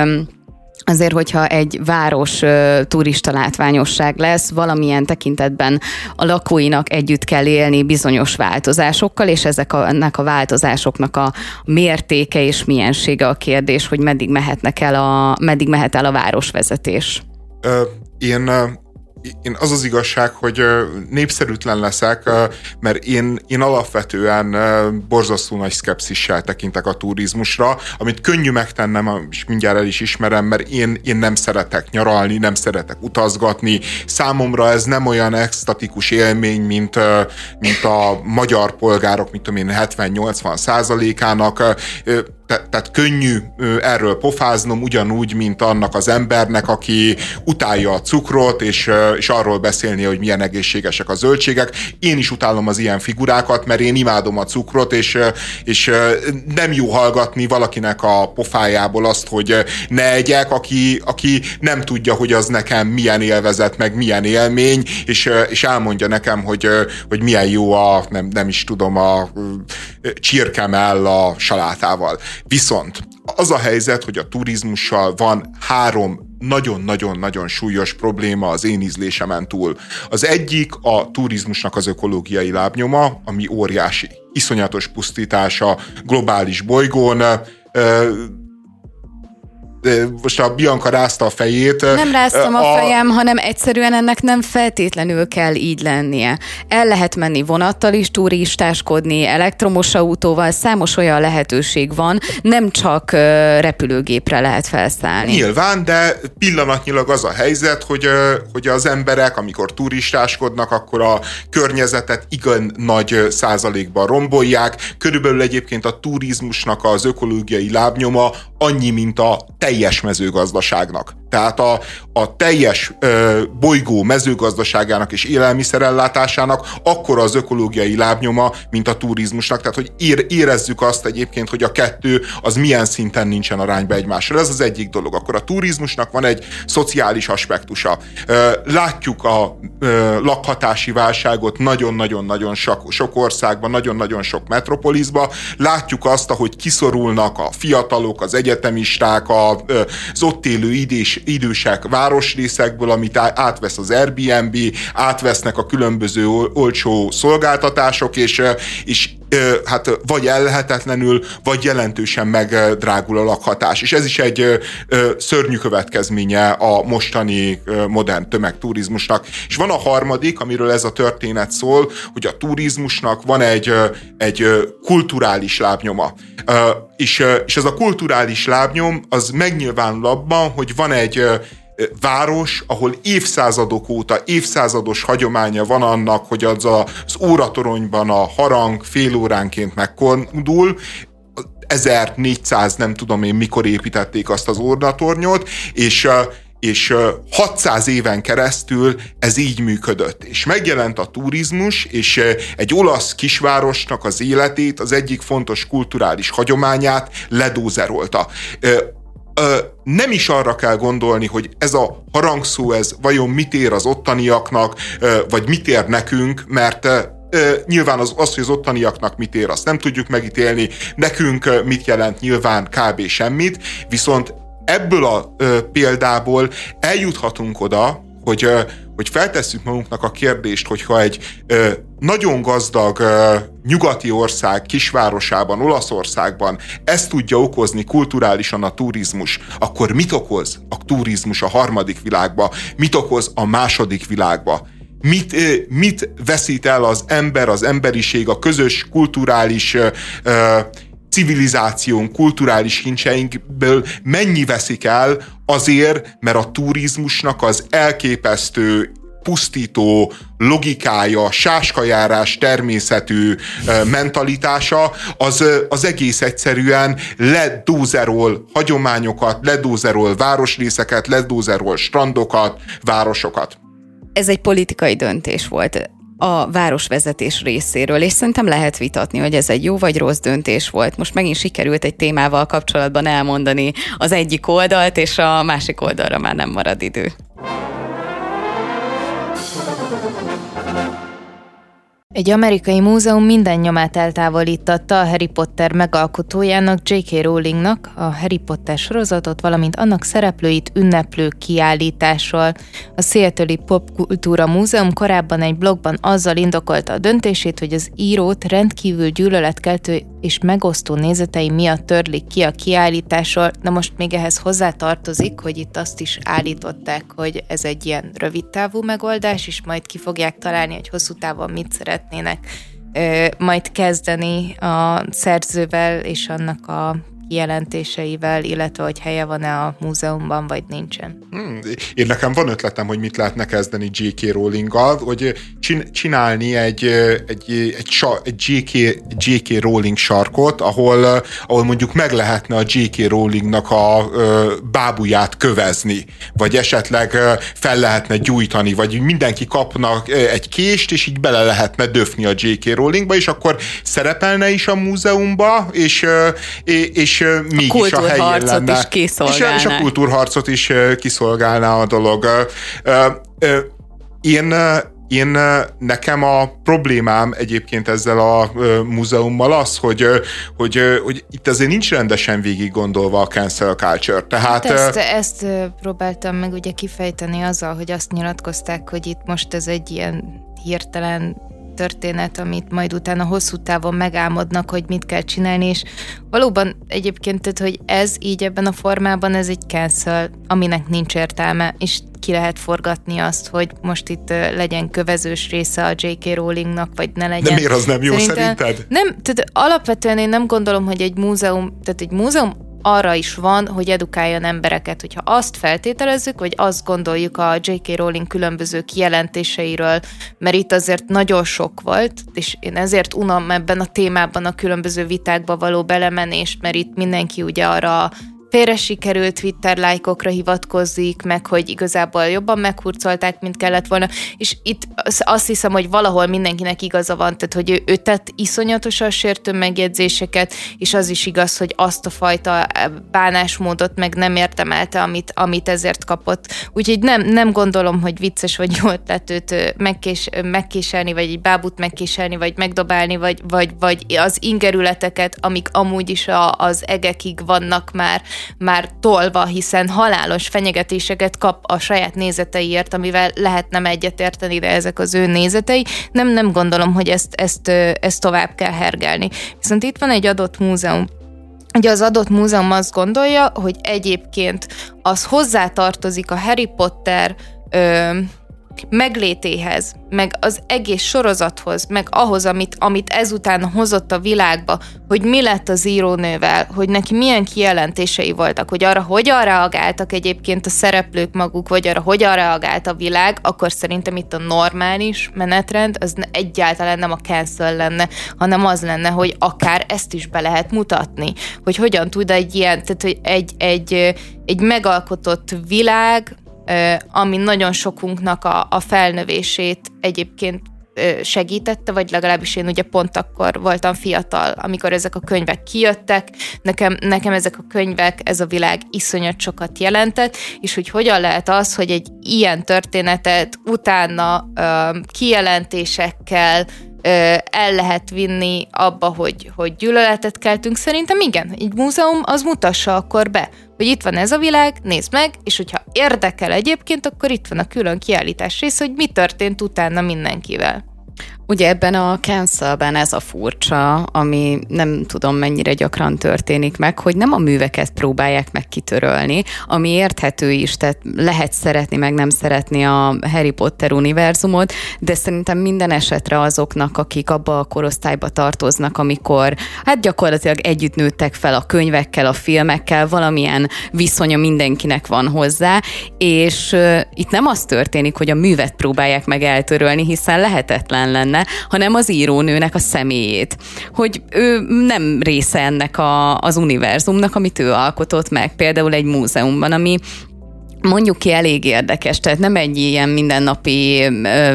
azért, hogyha egy város turista látványosság lesz, valamilyen tekintetben a lakóinak együtt kell élni bizonyos változásokkal, és ezek a, ennek a változásoknak a mértéke és miensége a kérdés, hogy meddig mehetnek el a, meddig mehet el a városvezetés. Ö, én én az az igazság, hogy népszerűtlen leszek, mert én, én alapvetően borzasztó nagy szkepszissel tekintek a turizmusra, amit könnyű megtennem, és mindjárt el is ismerem, mert én, én nem szeretek nyaralni, nem szeretek utazgatni. Számomra ez nem olyan extatikus élmény, mint, mint a magyar polgárok, mint tudom én, 70-80 százalékának te, tehát könnyű erről pofáznom, ugyanúgy, mint annak az embernek, aki utálja a cukrot, és, és arról beszélni, hogy milyen egészségesek a zöldségek. Én is utálom az ilyen figurákat, mert én imádom a cukrot, és, és nem jó hallgatni valakinek a pofájából azt, hogy ne egyek, aki, aki nem tudja, hogy az nekem milyen élvezet, meg milyen élmény, és, és elmondja nekem, hogy, hogy milyen jó a, nem, nem is tudom, a csirkemell a salátával. Viszont az a helyzet, hogy a turizmussal van három nagyon-nagyon-nagyon súlyos probléma az én ízlésemen túl. Az egyik a turizmusnak az ökológiai lábnyoma, ami óriási. Iszonyatos pusztítása globális bolygón, most a Bianca rázta a fejét. Nem ráztam a, a fejem, hanem egyszerűen ennek nem feltétlenül kell így lennie. El lehet menni vonattal is turistáskodni, elektromos autóval, számos olyan lehetőség van, nem csak repülőgépre lehet felszállni. Nyilván, de pillanatnyilag az a helyzet, hogy, hogy az emberek, amikor turistáskodnak, akkor a környezetet igen nagy százalékban rombolják. Körülbelül egyébként a turizmusnak az ökológiai lábnyoma annyi, mint a teljes mezőgazdaságnak. tehát a, a teljes ö, bolygó mezőgazdaságának és élelmiszerellátásának akkora az ökológiai lábnyoma, mint a turizmusnak. Tehát, hogy ér, érezzük azt egyébként, hogy a kettő az milyen szinten nincsen arányba egymással. Ez az egyik dolog. Akkor a turizmusnak van egy szociális aspektusa. Ö, látjuk a ö, lakhatási válságot nagyon-nagyon-nagyon sok, sok országban, nagyon-nagyon sok metropolisban. Látjuk azt, ahogy kiszorulnak a fiatalok, az egyetemisták, az ott élő idés idősek városrészekből, amit átvesz az Airbnb, átvesznek a különböző olcsó szolgáltatások, és, és hát vagy ellehetetlenül, vagy jelentősen megdrágul a lakhatás. És ez is egy szörnyű következménye a mostani modern tömegturizmusnak. És van a harmadik, amiről ez a történet szól, hogy a turizmusnak van egy, egy kulturális lábnyoma. És, és ez a kulturális lábnyom az megnyilvánul abban, hogy van egy város, ahol évszázadok óta, évszázados hagyománya van annak, hogy az a, az óratoronyban a harang fél óránként megkondul, 1400 nem tudom én mikor építették azt az óratornyot, és és 600 éven keresztül ez így működött. És megjelent a turizmus, és egy olasz kisvárosnak az életét, az egyik fontos kulturális hagyományát ledózerolta nem is arra kell gondolni, hogy ez a harangszó, ez vajon mit ér az ottaniaknak, vagy mit ér nekünk, mert nyilván az, az, hogy az ottaniaknak mit ér, azt nem tudjuk megítélni, nekünk mit jelent nyilván kb. semmit, viszont ebből a példából eljuthatunk oda, hogy, hogy feltesszük magunknak a kérdést, hogyha egy nagyon gazdag nyugati ország kisvárosában, Olaszországban ezt tudja okozni kulturálisan a turizmus, akkor mit okoz a turizmus a harmadik világba? Mit okoz a második világba? Mit, mit veszít el az ember, az emberiség, a közös kulturális civilizáción, kulturális kincseinkből mennyi veszik el azért, mert a turizmusnak az elképesztő pusztító logikája, sáskajárás természetű mentalitása, az, az egész egyszerűen ledózerol hagyományokat, ledózerol városrészeket, ledózerol strandokat, városokat. Ez egy politikai döntés volt a városvezetés részéről, és szerintem lehet vitatni, hogy ez egy jó vagy rossz döntés volt. Most megint sikerült egy témával kapcsolatban elmondani az egyik oldalt, és a másik oldalra már nem marad idő. Egy amerikai múzeum minden nyomát eltávolítatta a Harry Potter megalkotójának J.K. Rowlingnak a Harry Potter sorozatot, valamint annak szereplőit ünneplő kiállításról. A Seattle Popkultúra Múzeum korábban egy blogban azzal indokolta a döntését, hogy az írót rendkívül gyűlöletkeltő és megosztó nézetei miatt törlik ki a kiállításról. Na most még ehhez hozzá tartozik, hogy itt azt is állították, hogy ez egy ilyen rövid megoldás, és majd ki fogják találni, hogy hosszú távon mit szeretnének majd kezdeni a szerzővel és annak a kijelentéseivel, illetve hogy helye van-e a múzeumban, vagy nincsen. Hmm, én nekem van ötletem, hogy mit lehetne kezdeni J.K. Rowling-gal, hogy csinálni egy, egy, egy, egy J.K. J.K. Rowling sarkot, ahol, ahol mondjuk meg lehetne a J.K. Rowlingnak a bábuját kövezni, vagy esetleg fel lehetne gyújtani, vagy mindenki kapna egy kést, és így bele lehetne döfni a J.K. Rowlingba, és akkor szerepelne is a múzeumba, és, és és mégis a, a helyén lenne. is kiszolgálná. És, és a kultúrharcot is kiszolgálná a dolog. Én én nekem a problémám egyébként ezzel a múzeummal az, hogy, hogy, hogy itt azért nincs rendesen végig gondolva a cancel culture. Tehát, hát ezt, ezt próbáltam meg ugye kifejteni azzal, hogy azt nyilatkozták, hogy itt most ez egy ilyen hirtelen történet, amit majd utána hosszú távon megálmodnak, hogy mit kell csinálni, és valóban egyébként, tehát, hogy ez így ebben a formában, ez egy cancel, aminek nincs értelme, és ki lehet forgatni azt, hogy most itt legyen kövezős része a J.K. Rowlingnak, vagy ne legyen. De miért az nem jó Szerintem, szerinted? Nem, tehát alapvetően én nem gondolom, hogy egy múzeum, tehát egy múzeum arra is van, hogy edukáljon embereket. Hogyha azt feltételezzük, vagy azt gondoljuk a J.K. Rowling különböző kijelentéseiről, mert itt azért nagyon sok volt, és én ezért unom ebben a témában a különböző vitákba való belemenést, mert itt mindenki ugye arra félre sikerült Twitter lájkokra hivatkozik, meg hogy igazából jobban meghurcolták, mint kellett volna, és itt azt hiszem, hogy valahol mindenkinek igaza van, tehát hogy ő, ő tett iszonyatosan sértő megjegyzéseket, és az is igaz, hogy azt a fajta eh, bánásmódot meg nem értemelte, amit, amit ezért kapott. Úgyhogy nem, nem gondolom, hogy vicces vagy jó ötlet őt megkés, megkéselni, vagy egy bábút megkéselni, vagy megdobálni, vagy, vagy, vagy az ingerületeket, amik amúgy is a, az egekig vannak már, már tolva, hiszen halálos fenyegetéseket kap a saját nézeteiért, amivel lehet nem egyetérteni, de ezek az ő nézetei. Nem, nem gondolom, hogy ezt, ezt, ezt tovább kell hergelni. Viszont itt van egy adott múzeum, Ugye az adott múzeum azt gondolja, hogy egyébként az hozzátartozik a Harry Potter meglétéhez, meg az egész sorozathoz, meg ahhoz, amit, amit ezután hozott a világba, hogy mi lett az írónővel, hogy neki milyen kijelentései voltak, hogy arra hogyan reagáltak egyébként a szereplők maguk, vagy arra hogyan reagált a világ, akkor szerintem itt a normális menetrend az egyáltalán nem a cancel lenne, hanem az lenne, hogy akár ezt is be lehet mutatni, hogy hogyan tud egy ilyen, tehát hogy egy, egy, egy megalkotott világ, ami nagyon sokunknak a, a felnövését egyébként segítette, vagy legalábbis én ugye pont akkor voltam fiatal, amikor ezek a könyvek kijöttek, nekem, nekem ezek a könyvek, ez a világ iszonyat sokat jelentett, és hogy hogyan lehet az, hogy egy ilyen történetet utána ö, kijelentésekkel, el lehet vinni abba, hogy, hogy gyűlöletet keltünk. Szerintem igen, egy múzeum az mutassa akkor be, hogy itt van ez a világ, nézd meg, és hogyha érdekel egyébként, akkor itt van a külön kiállítás rész, hogy mi történt utána mindenkivel. Ugye ebben a cancelben ez a furcsa, ami nem tudom mennyire gyakran történik meg, hogy nem a műveket próbálják meg kitörölni, ami érthető is, tehát lehet szeretni, meg nem szeretni a Harry Potter univerzumot, de szerintem minden esetre azoknak, akik abba a korosztályba tartoznak, amikor hát gyakorlatilag együtt nőttek fel a könyvekkel, a filmekkel, valamilyen viszonya mindenkinek van hozzá, és uh, itt nem az történik, hogy a művet próbálják meg eltörölni, hiszen lehetetlen lenne, benne, hanem az írónőnek a személyét. Hogy ő nem része ennek a, az univerzumnak, amit ő alkotott meg, például egy múzeumban, ami mondjuk ki elég érdekes, tehát nem egy ilyen mindennapi uh,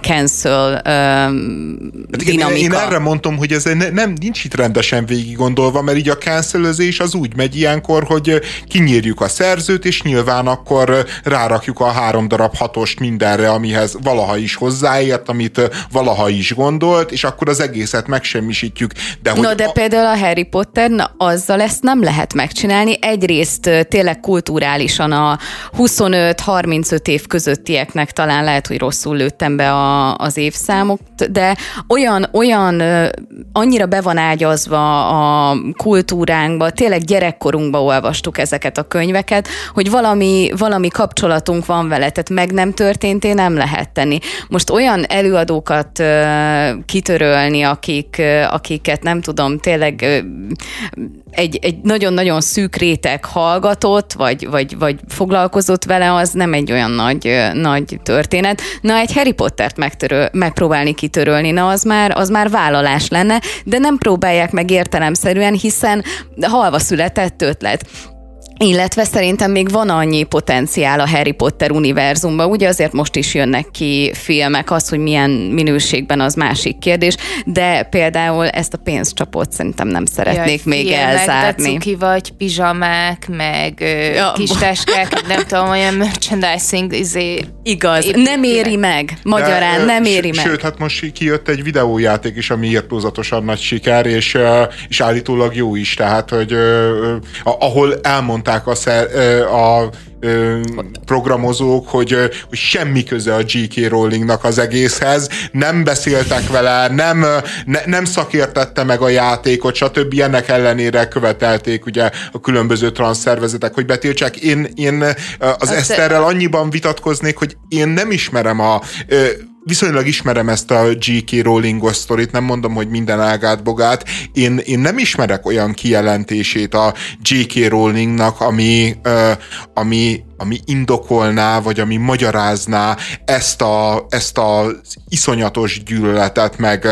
cancel hát dinamika. Én, én erre mondtam, hogy ez ne, nem nincs itt rendesen végig gondolva, mert így a cancelözés az úgy megy ilyenkor, hogy kinyírjuk a szerzőt, és nyilván akkor rárakjuk a három darab hatost mindenre, amihez valaha is hozzáért, amit valaha is gondolt, és akkor az egészet megsemmisítjük. De hogy no, de a... például a Harry Potter, na, azzal ezt nem lehet megcsinálni. Egyrészt tényleg kulturálisan a, 25-35 év közöttieknek talán lehet, hogy rosszul lőttem be a, az évszámok, de olyan, olyan annyira be van ágyazva a kultúránkba, tényleg gyerekkorunkba olvastuk ezeket a könyveket, hogy valami, valami kapcsolatunk van vele, tehát meg nem történt, nem lehet tenni. Most olyan előadókat kitörölni, akik, akiket nem tudom, tényleg egy, egy nagyon-nagyon szűk réteg hallgatott, vagy, vagy, vagy foglalkozott vele, az nem egy olyan nagy, nagy történet. Na, egy Harry Pottert megtöröl, megpróbálni kitörölni, na, az már, az már vállalás lenne, de nem próbálják meg értelemszerűen, hiszen halva született ötlet. Illetve szerintem még van annyi potenciál a Harry Potter univerzumban, ugye azért most is jönnek ki filmek, az, hogy milyen minőségben az másik kérdés, de például ezt a pénzcsapot szerintem nem szeretnék Jaj, még filmek, elzárni. Cuki vagy pizsamák, meg ja. kis teskák, nem tudom, olyan merchandising izé, Igaz, nem éri meg, magyarán de, nem éri meg. Sőt, hát most kijött egy videójáték is, ami írtózatosan nagy siker, és, és állítólag jó is, tehát, hogy ahol elmondták mondták a, szer, a programozók, hogy, hogy semmi köze a G.K. Rowlingnak az egészhez, nem beszéltek vele, nem, ne, nem szakértette meg a játékot, stb. Ennek ellenére követelték ugye a különböző transzszervezetek, hogy betiltsák. Én, én az hát Eszterrel annyiban vitatkoznék, hogy én nem ismerem a viszonylag ismerem ezt a G.K. Rowlingos sztorit, nem mondom, hogy minden ágát bogát. Én, én nem ismerek olyan kijelentését a G.K. Rowlingnak, ami, uh, ami ami indokolná, vagy ami magyarázná ezt, a, ezt az iszonyatos gyűlöletet, meg,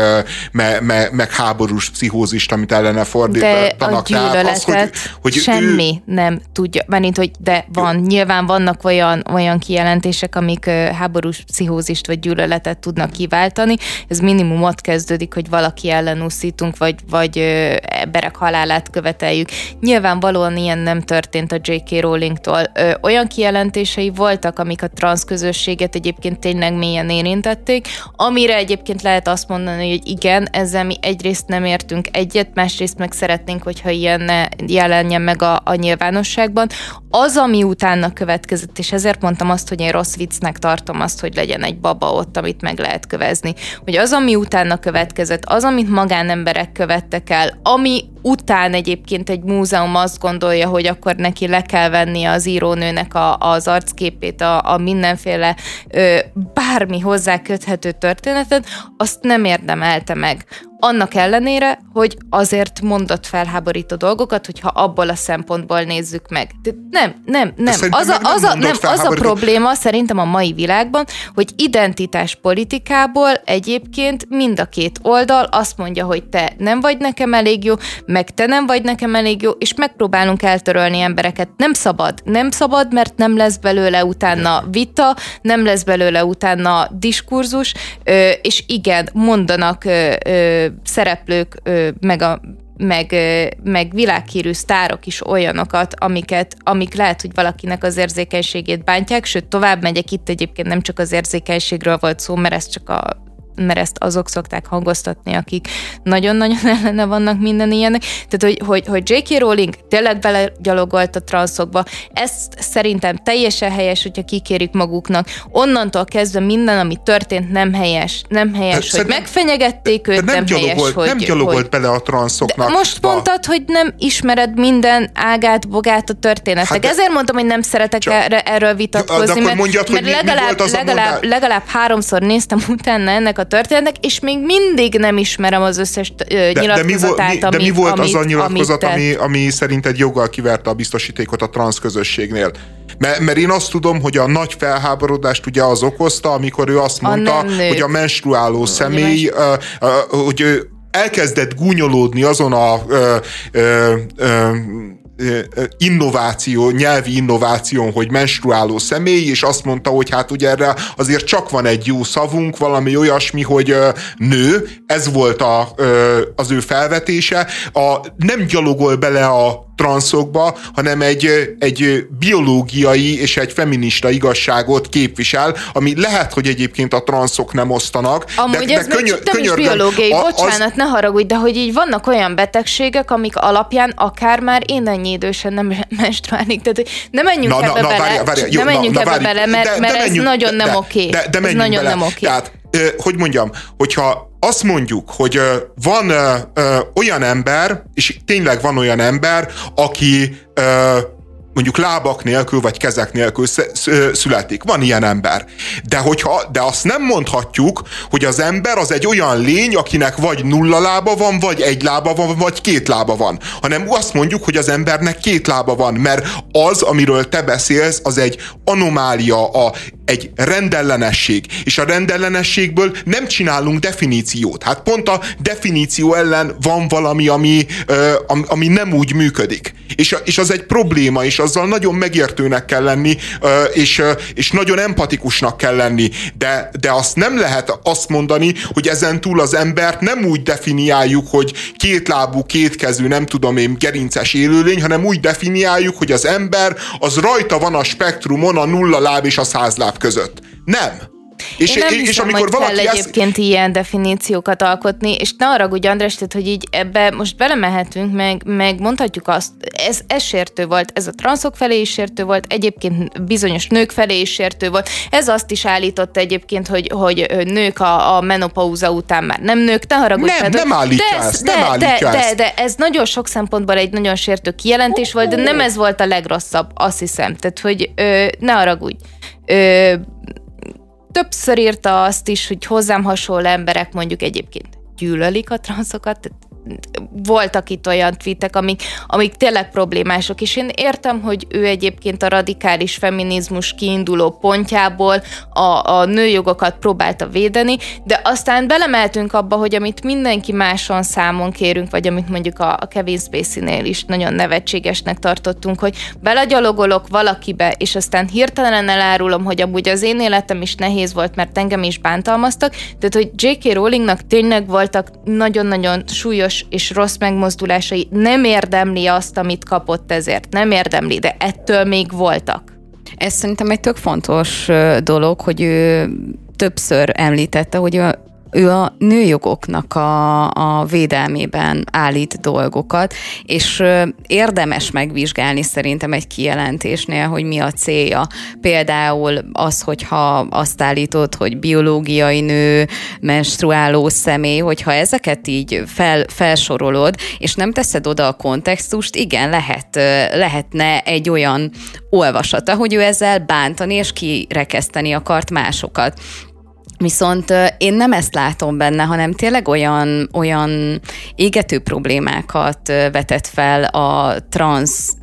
meg, meg, meg háborús pszichózist, amit ellene fordítanak. De a gyűlöletet az, hogy, hogy semmi ő... nem tudja, mert hogy de van, nyilván vannak olyan, olyan kijelentések, amik háborús pszichózist vagy gyűlöletet tudnak kiváltani. Ez minimum ott kezdődik, hogy valaki ellen úszítunk, vagy, vagy emberek halálát követeljük. Nyilvánvalóan ilyen nem történt a J.K. Rowlingtól. Olyan kijelentései voltak, amik a transz közösséget egyébként tényleg mélyen érintették, amire egyébként lehet azt mondani, hogy igen, ezzel mi egyrészt nem értünk egyet, másrészt meg szeretnénk, hogyha ilyen ne jelenjen meg a, a nyilvánosságban. Az, ami utána következett, és ezért mondtam azt, hogy én rossz viccnek tartom azt, hogy legyen egy baba ott, amit meg lehet kövezni, hogy az, ami utána következett, az, amit magánemberek követtek el, ami után egyébként egy múzeum azt gondolja, hogy akkor neki le kell venni az írónőnek a, az arcképét, a, a mindenféle ö, bármi hozzá köthető történetet, azt nem érdemelte meg annak ellenére, hogy azért mondott felháborító dolgokat, hogyha abból a szempontból nézzük meg. De nem, nem, nem. Az a, az, a, nem az a probléma szerintem a mai világban, hogy identitás politikából egyébként mind a két oldal azt mondja, hogy te nem vagy nekem elég jó, meg te nem vagy nekem elég jó, és megpróbálunk eltörölni embereket. Nem szabad, nem szabad, mert nem lesz belőle utána vita, nem lesz belőle utána diskurzus, és igen, mondanak szereplők, meg a meg, meg világhírű sztárok is olyanokat, amiket, amik lehet, hogy valakinek az érzékenységét bántják, sőt, tovább megyek. Itt egyébként nem csak az érzékenységről volt szó, mert ez csak a mert ezt azok szokták hangoztatni, akik nagyon-nagyon ellene vannak minden ilyenek. Tehát, hogy, hogy, hogy J.K. Rowling tényleg belegyalogolt a transzokba, ezt szerintem teljesen helyes, hogyha kikérjük maguknak. Onnantól kezdve minden, ami történt, nem helyes. Nem helyes, de hogy megfenyegették őt, nem, nem gyalogolt, helyes, hogy... Nem gyalogolt hogy, bele a transzoknak. De most mondtad, hogy nem ismered minden ágát, bogát a történetek. Hát de, Ezért mondtam, hogy nem szeretek csak, erre, erről vitatkozni, mert, mondjad, mert legalább, legalább, legalább háromszor néztem utána ennek a a történetnek, és még mindig nem ismerem az összes ö, de, nyilatkozatát, de mi, mi, de mi volt amit, az a nyilatkozat, ami, ami szerinted joggal kiverte a biztosítékot a transz közösségnél? Mert, mert én azt tudom, hogy a nagy felháborodást ugye az okozta, amikor ő azt mondta, a hogy a menstruáló személy, uh, uh, hogy ő elkezdett gúnyolódni azon a uh, uh, uh, innováció, nyelvi innováción, hogy menstruáló személy, és azt mondta, hogy hát ugye erre azért csak van egy jó szavunk, valami olyasmi, hogy nő, ez volt a, az ő felvetése, a, nem gyalogol bele a transzokba, hanem egy, egy biológiai és egy feminista igazságot képvisel, ami lehet, hogy egyébként a transzok nem osztanak. Amúgy de, ez de könyör, nem is biológiai, a, bocsánat, az... ne haragudj, de hogy így vannak olyan betegségek, amik alapján akár már én ennyi idősen nem menstruálnék, tehát nem menjünk na, ebbe na, bele, várja, várja, jó, nem menjünk na, ebbe várj, bele, mert, de, mert de ez menjünk, nagyon de, nem oké. De, de, de ez nagyon bele. nem oké. Tehát, hogy mondjam, hogyha azt mondjuk, hogy van olyan ember, és tényleg van olyan ember, aki mondjuk lábak nélkül, vagy kezek nélkül születik. Van ilyen ember. De, hogyha, de azt nem mondhatjuk, hogy az ember az egy olyan lény, akinek vagy nulla lába van, vagy egy lába van, vagy két lába van. Hanem azt mondjuk, hogy az embernek két lába van, mert az, amiről te beszélsz, az egy anomália, a, egy rendellenesség. És a rendellenességből nem csinálunk definíciót. Hát pont a definíció ellen van valami, ami, ami, nem úgy működik. És, és az egy probléma, és azzal nagyon megértőnek kell lenni, és, és nagyon empatikusnak kell lenni, de, de azt nem lehet azt mondani, hogy ezen túl az embert nem úgy definiáljuk, hogy kétlábú, kétkezű, nem tudom én, gerinces élőlény, hanem úgy definiáljuk, hogy az ember az rajta van a spektrumon a nulla láb és a száz láb között. Nem. És, Én nem hiszem, és amikor hogy valaki kell ezt... egyébként ilyen definíciókat alkotni, és ne arra úgy András, tehát, hogy így ebbe most belemehetünk, meg, meg mondhatjuk azt, ez, ez sértő volt, ez a transzok felé is sértő volt, egyébként bizonyos nők felé is sértő volt, ez azt is állította egyébként, hogy, hogy nők a, a menopauza után már nem nők, ne haragudj. Nem, tehát, nem állítja de, ezt, de, nem állítja de, ezt. De, de, ez nagyon sok szempontból egy nagyon sértő kijelentés volt, de nem ez volt a legrosszabb, azt hiszem. Tehát, hogy ö, ne haragudj. Ö, többször írta azt is, hogy hozzám hasonló emberek mondjuk egyébként gyűlölik a transzokat, voltak itt olyan tweetek, amik, amik tényleg problémások, és én értem, hogy ő egyébként a radikális feminizmus kiinduló pontjából a, a nőjogokat próbálta védeni, de aztán belemeltünk abba, hogy amit mindenki máson számon kérünk, vagy amit mondjuk a, a Kevin Spacey-nél is nagyon nevetségesnek tartottunk, hogy belagyalogolok valakibe, és aztán hirtelen elárulom, hogy amúgy az én életem is nehéz volt, mert engem is bántalmaztak, tehát hogy J.K. Rowlingnak tényleg voltak nagyon-nagyon súlyos és rossz megmozdulásai, nem érdemli azt, amit kapott ezért, nem érdemli, de ettől még voltak. Ez szerintem egy tök fontos dolog, hogy ő többször említette, hogy a ő a nőjogoknak a, a védelmében állít dolgokat, és érdemes megvizsgálni szerintem egy kijelentésnél, hogy mi a célja. Például az, hogyha azt állítod, hogy biológiai nő, menstruáló személy, hogyha ezeket így fel, felsorolod, és nem teszed oda a kontextust, igen, lehet, lehetne egy olyan olvasata, hogy ő ezzel bántani és kirekeszteni akart másokat. Viszont én nem ezt látom benne, hanem tényleg olyan, olyan égető problémákat vetett fel a transz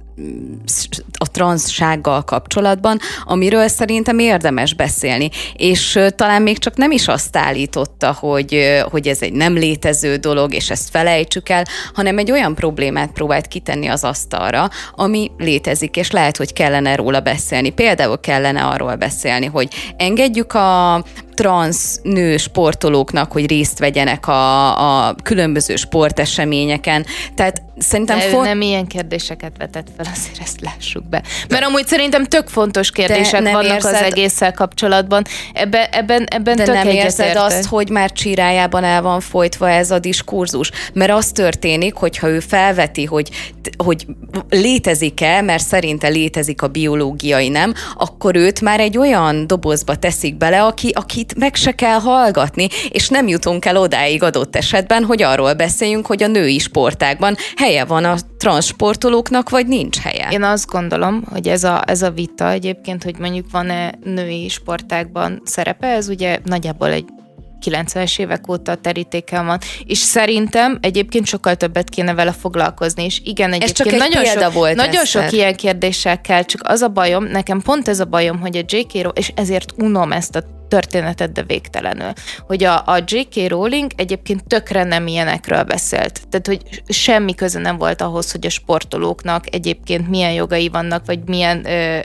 a transzsággal kapcsolatban, amiről szerintem érdemes beszélni. És talán még csak nem is azt állította, hogy, hogy ez egy nem létező dolog, és ezt felejtsük el, hanem egy olyan problémát próbált kitenni az asztalra, ami létezik, és lehet, hogy kellene róla beszélni. Például kellene arról beszélni, hogy engedjük a transz nő sportolóknak, hogy részt vegyenek a, a különböző sporteseményeken. Tehát szerintem... De for... nem ilyen kérdéseket vetett fel, azért ezt lássuk be. Mert amúgy szerintem tök fontos kérdések vannak érzed... az egésszel kapcsolatban. Ebben, ebben, ebben De tök nem érzed azt, hogy már csirájában el van folytva ez a diskurzus. Mert az történik, hogyha ő felveti, hogy, hogy létezik-e, mert szerinte létezik a biológiai nem, akkor őt már egy olyan dobozba teszik bele, aki, akit itt meg se kell hallgatni, és nem jutunk el odáig adott esetben, hogy arról beszéljünk, hogy a női sportákban helye van a transportolóknak, vagy nincs helye. Én azt gondolom, hogy ez a, ez a vita egyébként, hogy mondjuk van-e női sportákban szerepe, ez ugye nagyjából egy 90-es évek óta terítéken van, és szerintem egyébként sokkal többet kéne vele foglalkozni, és igen, egyébként ez csak egy nagyon, sok, volt nagyon sok ilyen kérdéssel kell, csak az a bajom, nekem pont ez a bajom, hogy a J.K. és ezért unom ezt a történetet, de végtelenül. Hogy a, a J.K. Rowling egyébként tökre nem ilyenekről beszélt. Tehát, hogy semmi köze nem volt ahhoz, hogy a sportolóknak egyébként milyen jogai vannak, vagy milyen ö,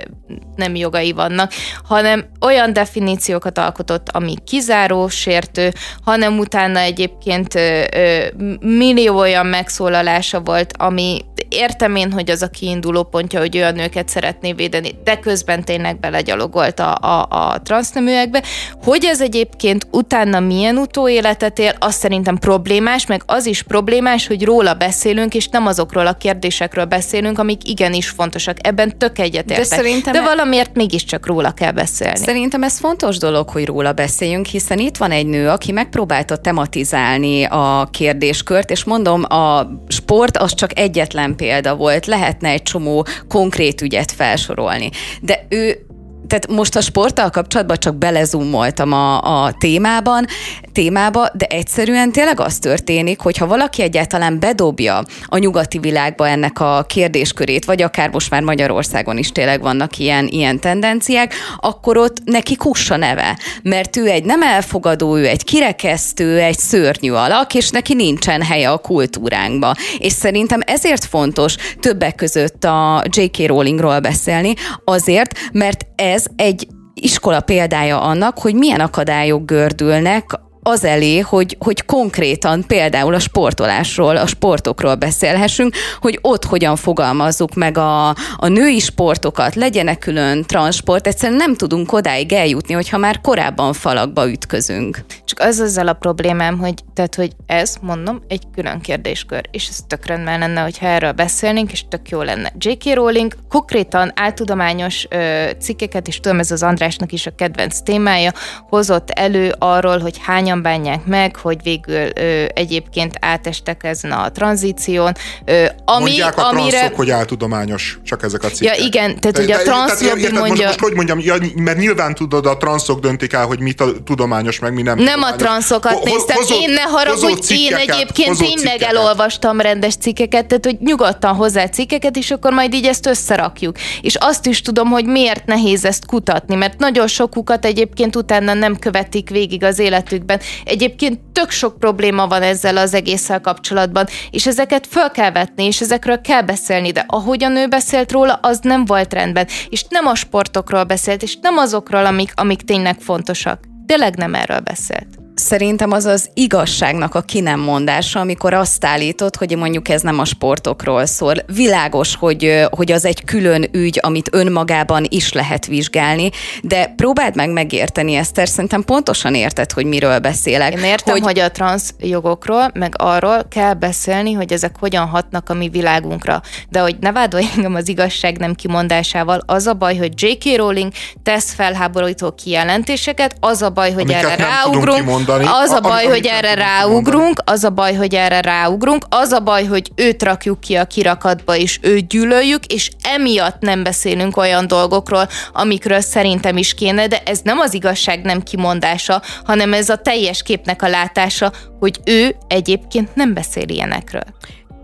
nem jogai vannak, hanem olyan definíciókat alkotott, ami kizáró, sértő, hanem utána egyébként ö, ö, millió olyan megszólalása volt, ami értem én, hogy az a kiinduló pontja, hogy olyan nőket szeretné védeni, de közben tényleg belegyalogolt a, a, a transzneműekbe, hogy ez egyébként utána milyen utóéletet él, az szerintem problémás, meg az is problémás, hogy róla beszélünk, és nem azokról a kérdésekről beszélünk, amik igenis fontosak. Ebben tök egyetértek. De, szerintem de e- valamiért mégiscsak róla kell beszélni. Szerintem ez fontos dolog, hogy róla beszéljünk, hiszen itt van egy nő, aki megpróbálta tematizálni a kérdéskört, és mondom, a sport az csak egyetlen példa volt, lehetne egy csomó konkrét ügyet felsorolni. De ő tehát most a sporttal kapcsolatban csak belezumoltam a, a témában, témába, de egyszerűen tényleg az történik, hogy ha valaki egyáltalán bedobja a nyugati világba ennek a kérdéskörét, vagy akár most már Magyarországon is tényleg vannak ilyen, ilyen tendenciák, akkor ott neki kussa neve, mert ő egy nem elfogadó, ő egy kirekesztő, egy szörnyű alak, és neki nincsen helye a kultúránkba. És szerintem ezért fontos többek között a J.K. Rowlingról beszélni, azért, mert ez egy iskola példája annak, hogy milyen akadályok gördülnek az elé, hogy, hogy konkrétan például a sportolásról, a sportokról beszélhessünk, hogy ott hogyan fogalmazzuk meg a, a női sportokat, legyenek külön transport, egyszerűen nem tudunk odáig eljutni, hogyha már korábban falakba ütközünk. Csak az azzal a problémám, hogy, tehát, hogy ez, mondom, egy külön kérdéskör, és ez tök rendben lenne, hogyha erről beszélnénk, és tök jó lenne. J.K. Rowling konkrétan áltudományos ö, cikkeket, és tudom, ez az Andrásnak is a kedvenc témája, hozott elő arról, hogy hányan hogyan bánják meg, hogy végül ö, egyébként átestek ezen a tranzíción. Ö, ami, Mondják a amire... transzok, hogy áltudományos, csak ezek a cikkek. Ja igen, tehát ugye a transz mondja... Most, most hogy mondjam, ja, mert nyilván tudod, a transzok döntik el, hogy mi tudományos, meg mi nem Nem tudományos. a transzokat néztem, én ne haragudj, én egyébként tényleg elolvastam rendes cikkeket, tehát hogy nyugodtan hozzá cikkeket, és akkor majd így ezt összerakjuk. És azt is tudom, hogy miért nehéz ezt kutatni, mert nagyon sokukat egyébként utána nem követik végig az életükben. Egyébként tök sok probléma van ezzel az egésszel kapcsolatban, és ezeket föl kell vetni, és ezekről kell beszélni, de ahogyan ő beszélt róla, az nem volt rendben. És nem a sportokról beszélt, és nem azokról, amik, amik tényleg fontosak. Tényleg nem erről beszélt szerintem az az igazságnak a ki nem mondása, amikor azt állítod, hogy mondjuk ez nem a sportokról szól. Világos, hogy, hogy az egy külön ügy, amit önmagában is lehet vizsgálni, de próbáld meg megérteni, Eszter, szerintem pontosan érted, hogy miről beszélek. Én értem, hogy, hogy a transz jogokról, meg arról kell beszélni, hogy ezek hogyan hatnak a mi világunkra. De hogy ne vádolj engem az igazság nem kimondásával, az a baj, hogy J.K. Rowling tesz felháborító kijelentéseket, az a baj, hogy Amiket erre ráugrunk, mondani. Az a baj, hogy erre ráugrunk, az a baj, hogy erre ráugrunk, az a baj, hogy őt rakjuk ki a kirakatba, és őt gyűlöljük, és emiatt nem beszélünk olyan dolgokról, amikről szerintem is kéne, de ez nem az igazság nem kimondása, hanem ez a teljes képnek a látása, hogy ő egyébként nem beszél ilyenekről.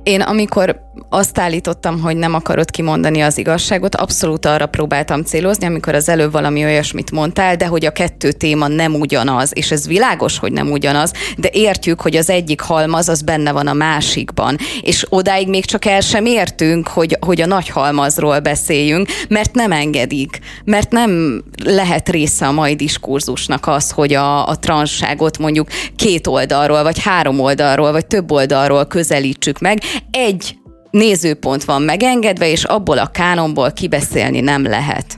Én amikor azt állítottam, hogy nem akarod kimondani az igazságot, abszolút arra próbáltam célozni, amikor az előbb valami olyasmit mondtál, de hogy a kettő téma nem ugyanaz, és ez világos, hogy nem ugyanaz, de értjük, hogy az egyik halmaz az benne van a másikban, és odáig még csak el sem értünk, hogy, hogy a nagy halmazról beszéljünk, mert nem engedik, mert nem lehet része a mai diskurzusnak az, hogy a, a transságot mondjuk két oldalról, vagy három oldalról, vagy több oldalról közelítsük meg. Egy nézőpont van megengedve, és abból a kánonból kibeszélni nem lehet.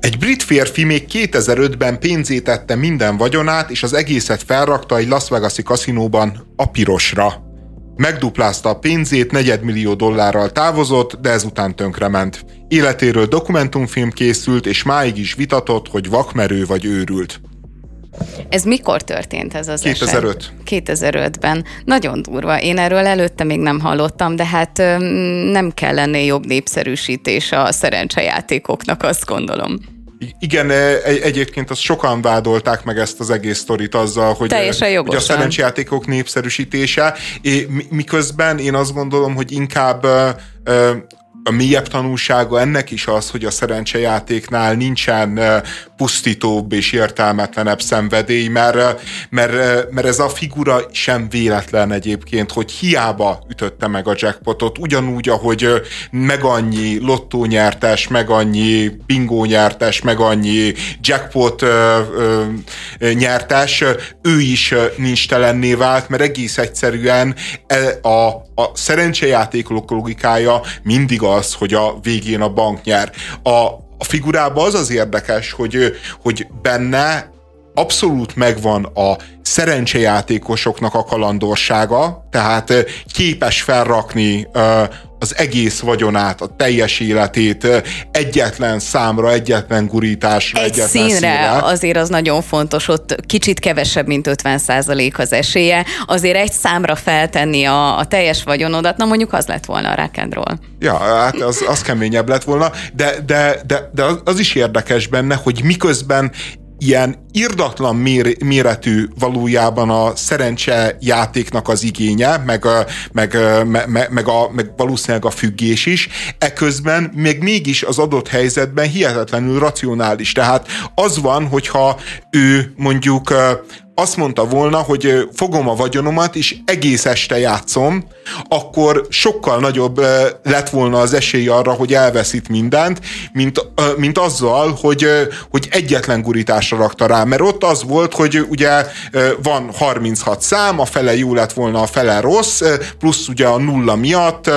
Egy brit férfi még 2005-ben pénzét tette minden vagyonát, és az egészet felrakta egy Las Vegas-i kaszinóban a pirosra. Megduplázta a pénzét, negyedmillió dollárral távozott, de ezután tönkrement. Életéről dokumentumfilm készült, és máig is vitatott, hogy vakmerő vagy őrült. Ez mikor történt ez az 2005. eset? 2005-ben. Nagyon durva. Én erről előtte még nem hallottam, de hát nem kell lenni jobb népszerűsítés a szerencsejátékoknak, azt gondolom. Igen, egyébként azt sokan vádolták meg ezt az egész sztorit azzal, hogy, hogy a szerencsejátékok népszerűsítése, miközben én azt gondolom, hogy inkább a mélyebb tanulsága ennek is az, hogy a szerencsejátéknál nincsen pusztítóbb és értelmetlenebb szenvedély, mert, mert, mert ez a figura sem véletlen egyébként, hogy hiába ütötte meg a jackpotot, ugyanúgy, ahogy meg annyi lottónyertes, meg annyi bingónyertes, meg annyi jackpot nyertes, ő is nincs telenné vált, mert egész egyszerűen e, a, a szerencsejáték logikája mindig az, hogy a végén a bank nyer. A, a figurában az az érdekes, hogy, hogy benne abszolút megvan a szerencsejátékosoknak a kalandorsága, tehát képes felrakni az egész vagyonát, a teljes életét egyetlen számra, egyetlen gurításra, Egy egyetlen színre, színre. azért az nagyon fontos, ott kicsit kevesebb, mint 50% az esélye. Azért egy számra feltenni a, a teljes vagyonodat, na mondjuk az lett volna a rock Ja, hát az, az keményebb lett volna, de, de, de, de az is érdekes benne, hogy miközben ilyen irdatlan mér, méretű valójában a szerencse játéknak az igénye, meg, meg, meg, meg, a, meg valószínűleg a függés is, eközben még mégis az adott helyzetben hihetetlenül racionális. Tehát az van, hogyha ő mondjuk azt mondta volna, hogy fogom a vagyonomat, és egész este játszom, akkor sokkal nagyobb lett volna az esély arra, hogy elveszít mindent, mint, mint azzal, hogy, hogy egyetlen gurításra rakta rá. Mert ott az volt, hogy ugye van 36 szám, a fele jó lett volna, a fele rossz, plusz ugye a nulla miatt,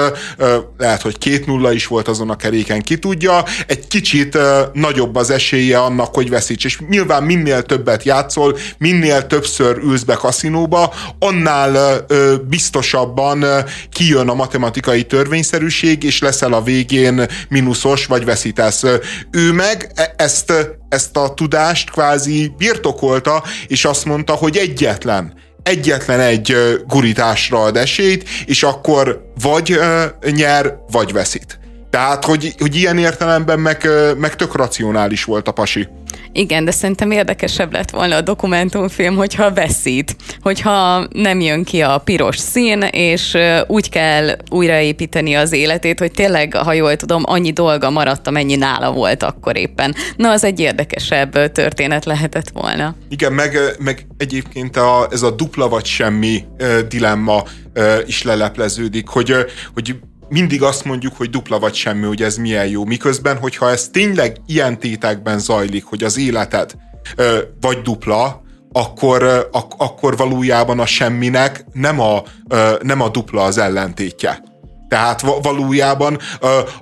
lehet, hogy két nulla is volt azon a keréken, ki tudja, egy kicsit nagyobb az esélye annak, hogy veszíts. És nyilván minél többet játszol, minél többször ülsz be kaszinóba, annál biztosabban kijön a matematikai törvényszerűség, és leszel a végén mínuszos, vagy veszítesz. Ő meg e, ezt, ezt a tudást kvázi birtokolta, és azt mondta, hogy egyetlen egyetlen egy gurításra ad esélyt, és akkor vagy nyer, vagy veszít. Tehát, hogy, hogy ilyen értelemben meg, meg tök racionális volt a pasi. Igen, de szerintem érdekesebb lett volna a dokumentumfilm, hogyha veszít, hogyha nem jön ki a piros szín, és úgy kell újraépíteni az életét, hogy tényleg, ha jól tudom, annyi dolga maradt, amennyi nála volt akkor éppen. Na, az egy érdekesebb történet lehetett volna. Igen, meg, meg egyébként a, ez a dupla vagy semmi dilemma is lelepleződik, hogy, hogy mindig azt mondjuk, hogy dupla vagy semmi, hogy ez milyen jó. Miközben, hogyha ez tényleg ilyen tétekben zajlik, hogy az életed ö, vagy dupla, akkor, ak- akkor valójában a semminek nem a, ö, nem a dupla az ellentétje tehát valójában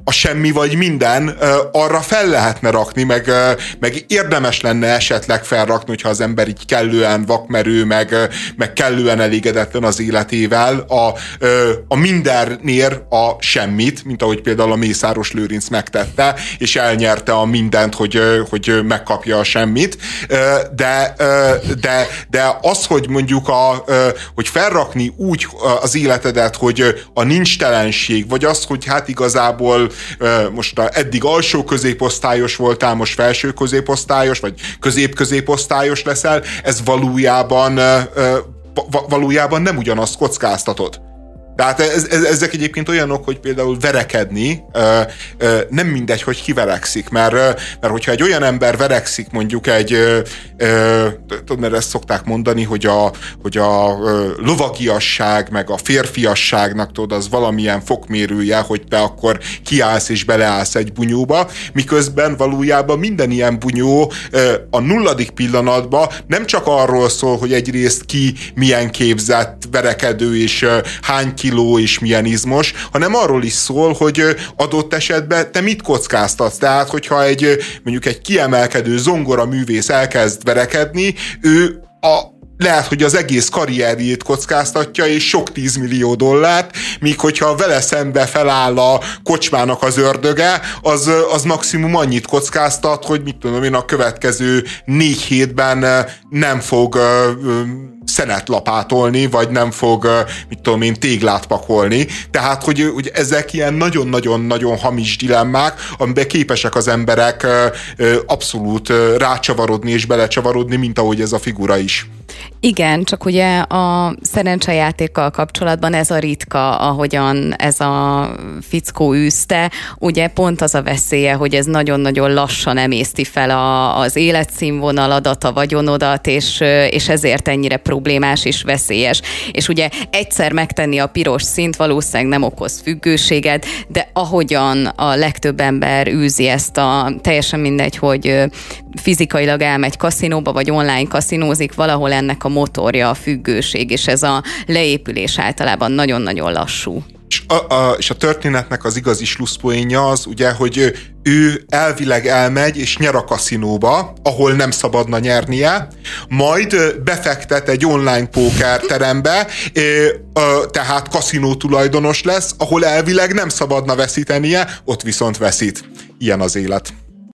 a semmi vagy minden arra fel lehetne rakni, meg, meg érdemes lenne esetleg felrakni, hogyha az ember így kellően vakmerő, meg, meg kellően elégedetlen az életével, a, a mindennél a semmit, mint ahogy például a Mészáros Lőrinc megtette, és elnyerte a mindent, hogy, hogy megkapja a semmit, de, de, de az, hogy mondjuk a, hogy felrakni úgy az életedet, hogy a nincs telenség, minőség, vagy az, hogy hát igazából most eddig alsó középosztályos voltál, most felső középosztályos, vagy közép-középosztályos leszel, ez valójában valójában nem ugyanazt kockáztatod. Tehát ez, ez, ezek egyébként olyanok, hogy például verekedni ö, ö, nem mindegy, hogy ki verekszik, mert, mert hogyha egy olyan ember verekszik mondjuk egy, ö, tudod, mert ezt szokták mondani, hogy a, hogy a lovagiasság, meg a férfiasságnak tudod, az valamilyen fokmérője, hogy te akkor kiállsz és beleállsz egy bunyóba, miközben valójában minden ilyen bunyó ö, a nulladik pillanatban nem csak arról szól, hogy egyrészt ki milyen képzett verekedő és ö, hány kiló és milyen izmos, hanem arról is szól, hogy adott esetben te mit kockáztatsz. Tehát, hogyha egy mondjuk egy kiemelkedő zongora művész elkezd verekedni, ő a lehet, hogy az egész karrierjét kockáztatja, és sok tízmillió dollárt, míg hogyha vele szembe feláll a kocsmának az ördöge, az, az maximum annyit kockáztat, hogy mit tudom én, a következő négy hétben nem fog szenet lapátolni, vagy nem fog, mit tudom én, téglát pakolni. Tehát, hogy, hogy ezek ilyen nagyon-nagyon-nagyon hamis dilemmák, amiben képesek az emberek abszolút rácsavarodni és belecsavarodni, mint ahogy ez a figura is. Igen, csak ugye a szerencsejátékkal kapcsolatban ez a ritka, ahogyan ez a fickó űzte, ugye pont az a veszélye, hogy ez nagyon-nagyon lassan emészti fel a, az életszínvonaladat, a vagyonodat, és, és ezért ennyire problémás és veszélyes. És ugye egyszer megtenni a piros szint valószínűleg nem okoz függőséget, de ahogyan a legtöbb ember űzi ezt a, teljesen mindegy, hogy fizikailag elmegy kaszinóba, vagy online kaszinózik, valahol ennek a motorja a függőség, és ez a leépülés általában nagyon-nagyon lassú. És a, a, és a történetnek az igazi slusszpoénja az ugye, hogy ő elvileg elmegy és nyer a kaszinóba, ahol nem szabadna nyernie, majd befektet egy online póker terembe, tehát kaszinó tulajdonos lesz, ahol elvileg nem szabadna veszítenie, ott viszont veszít. Ilyen az élet.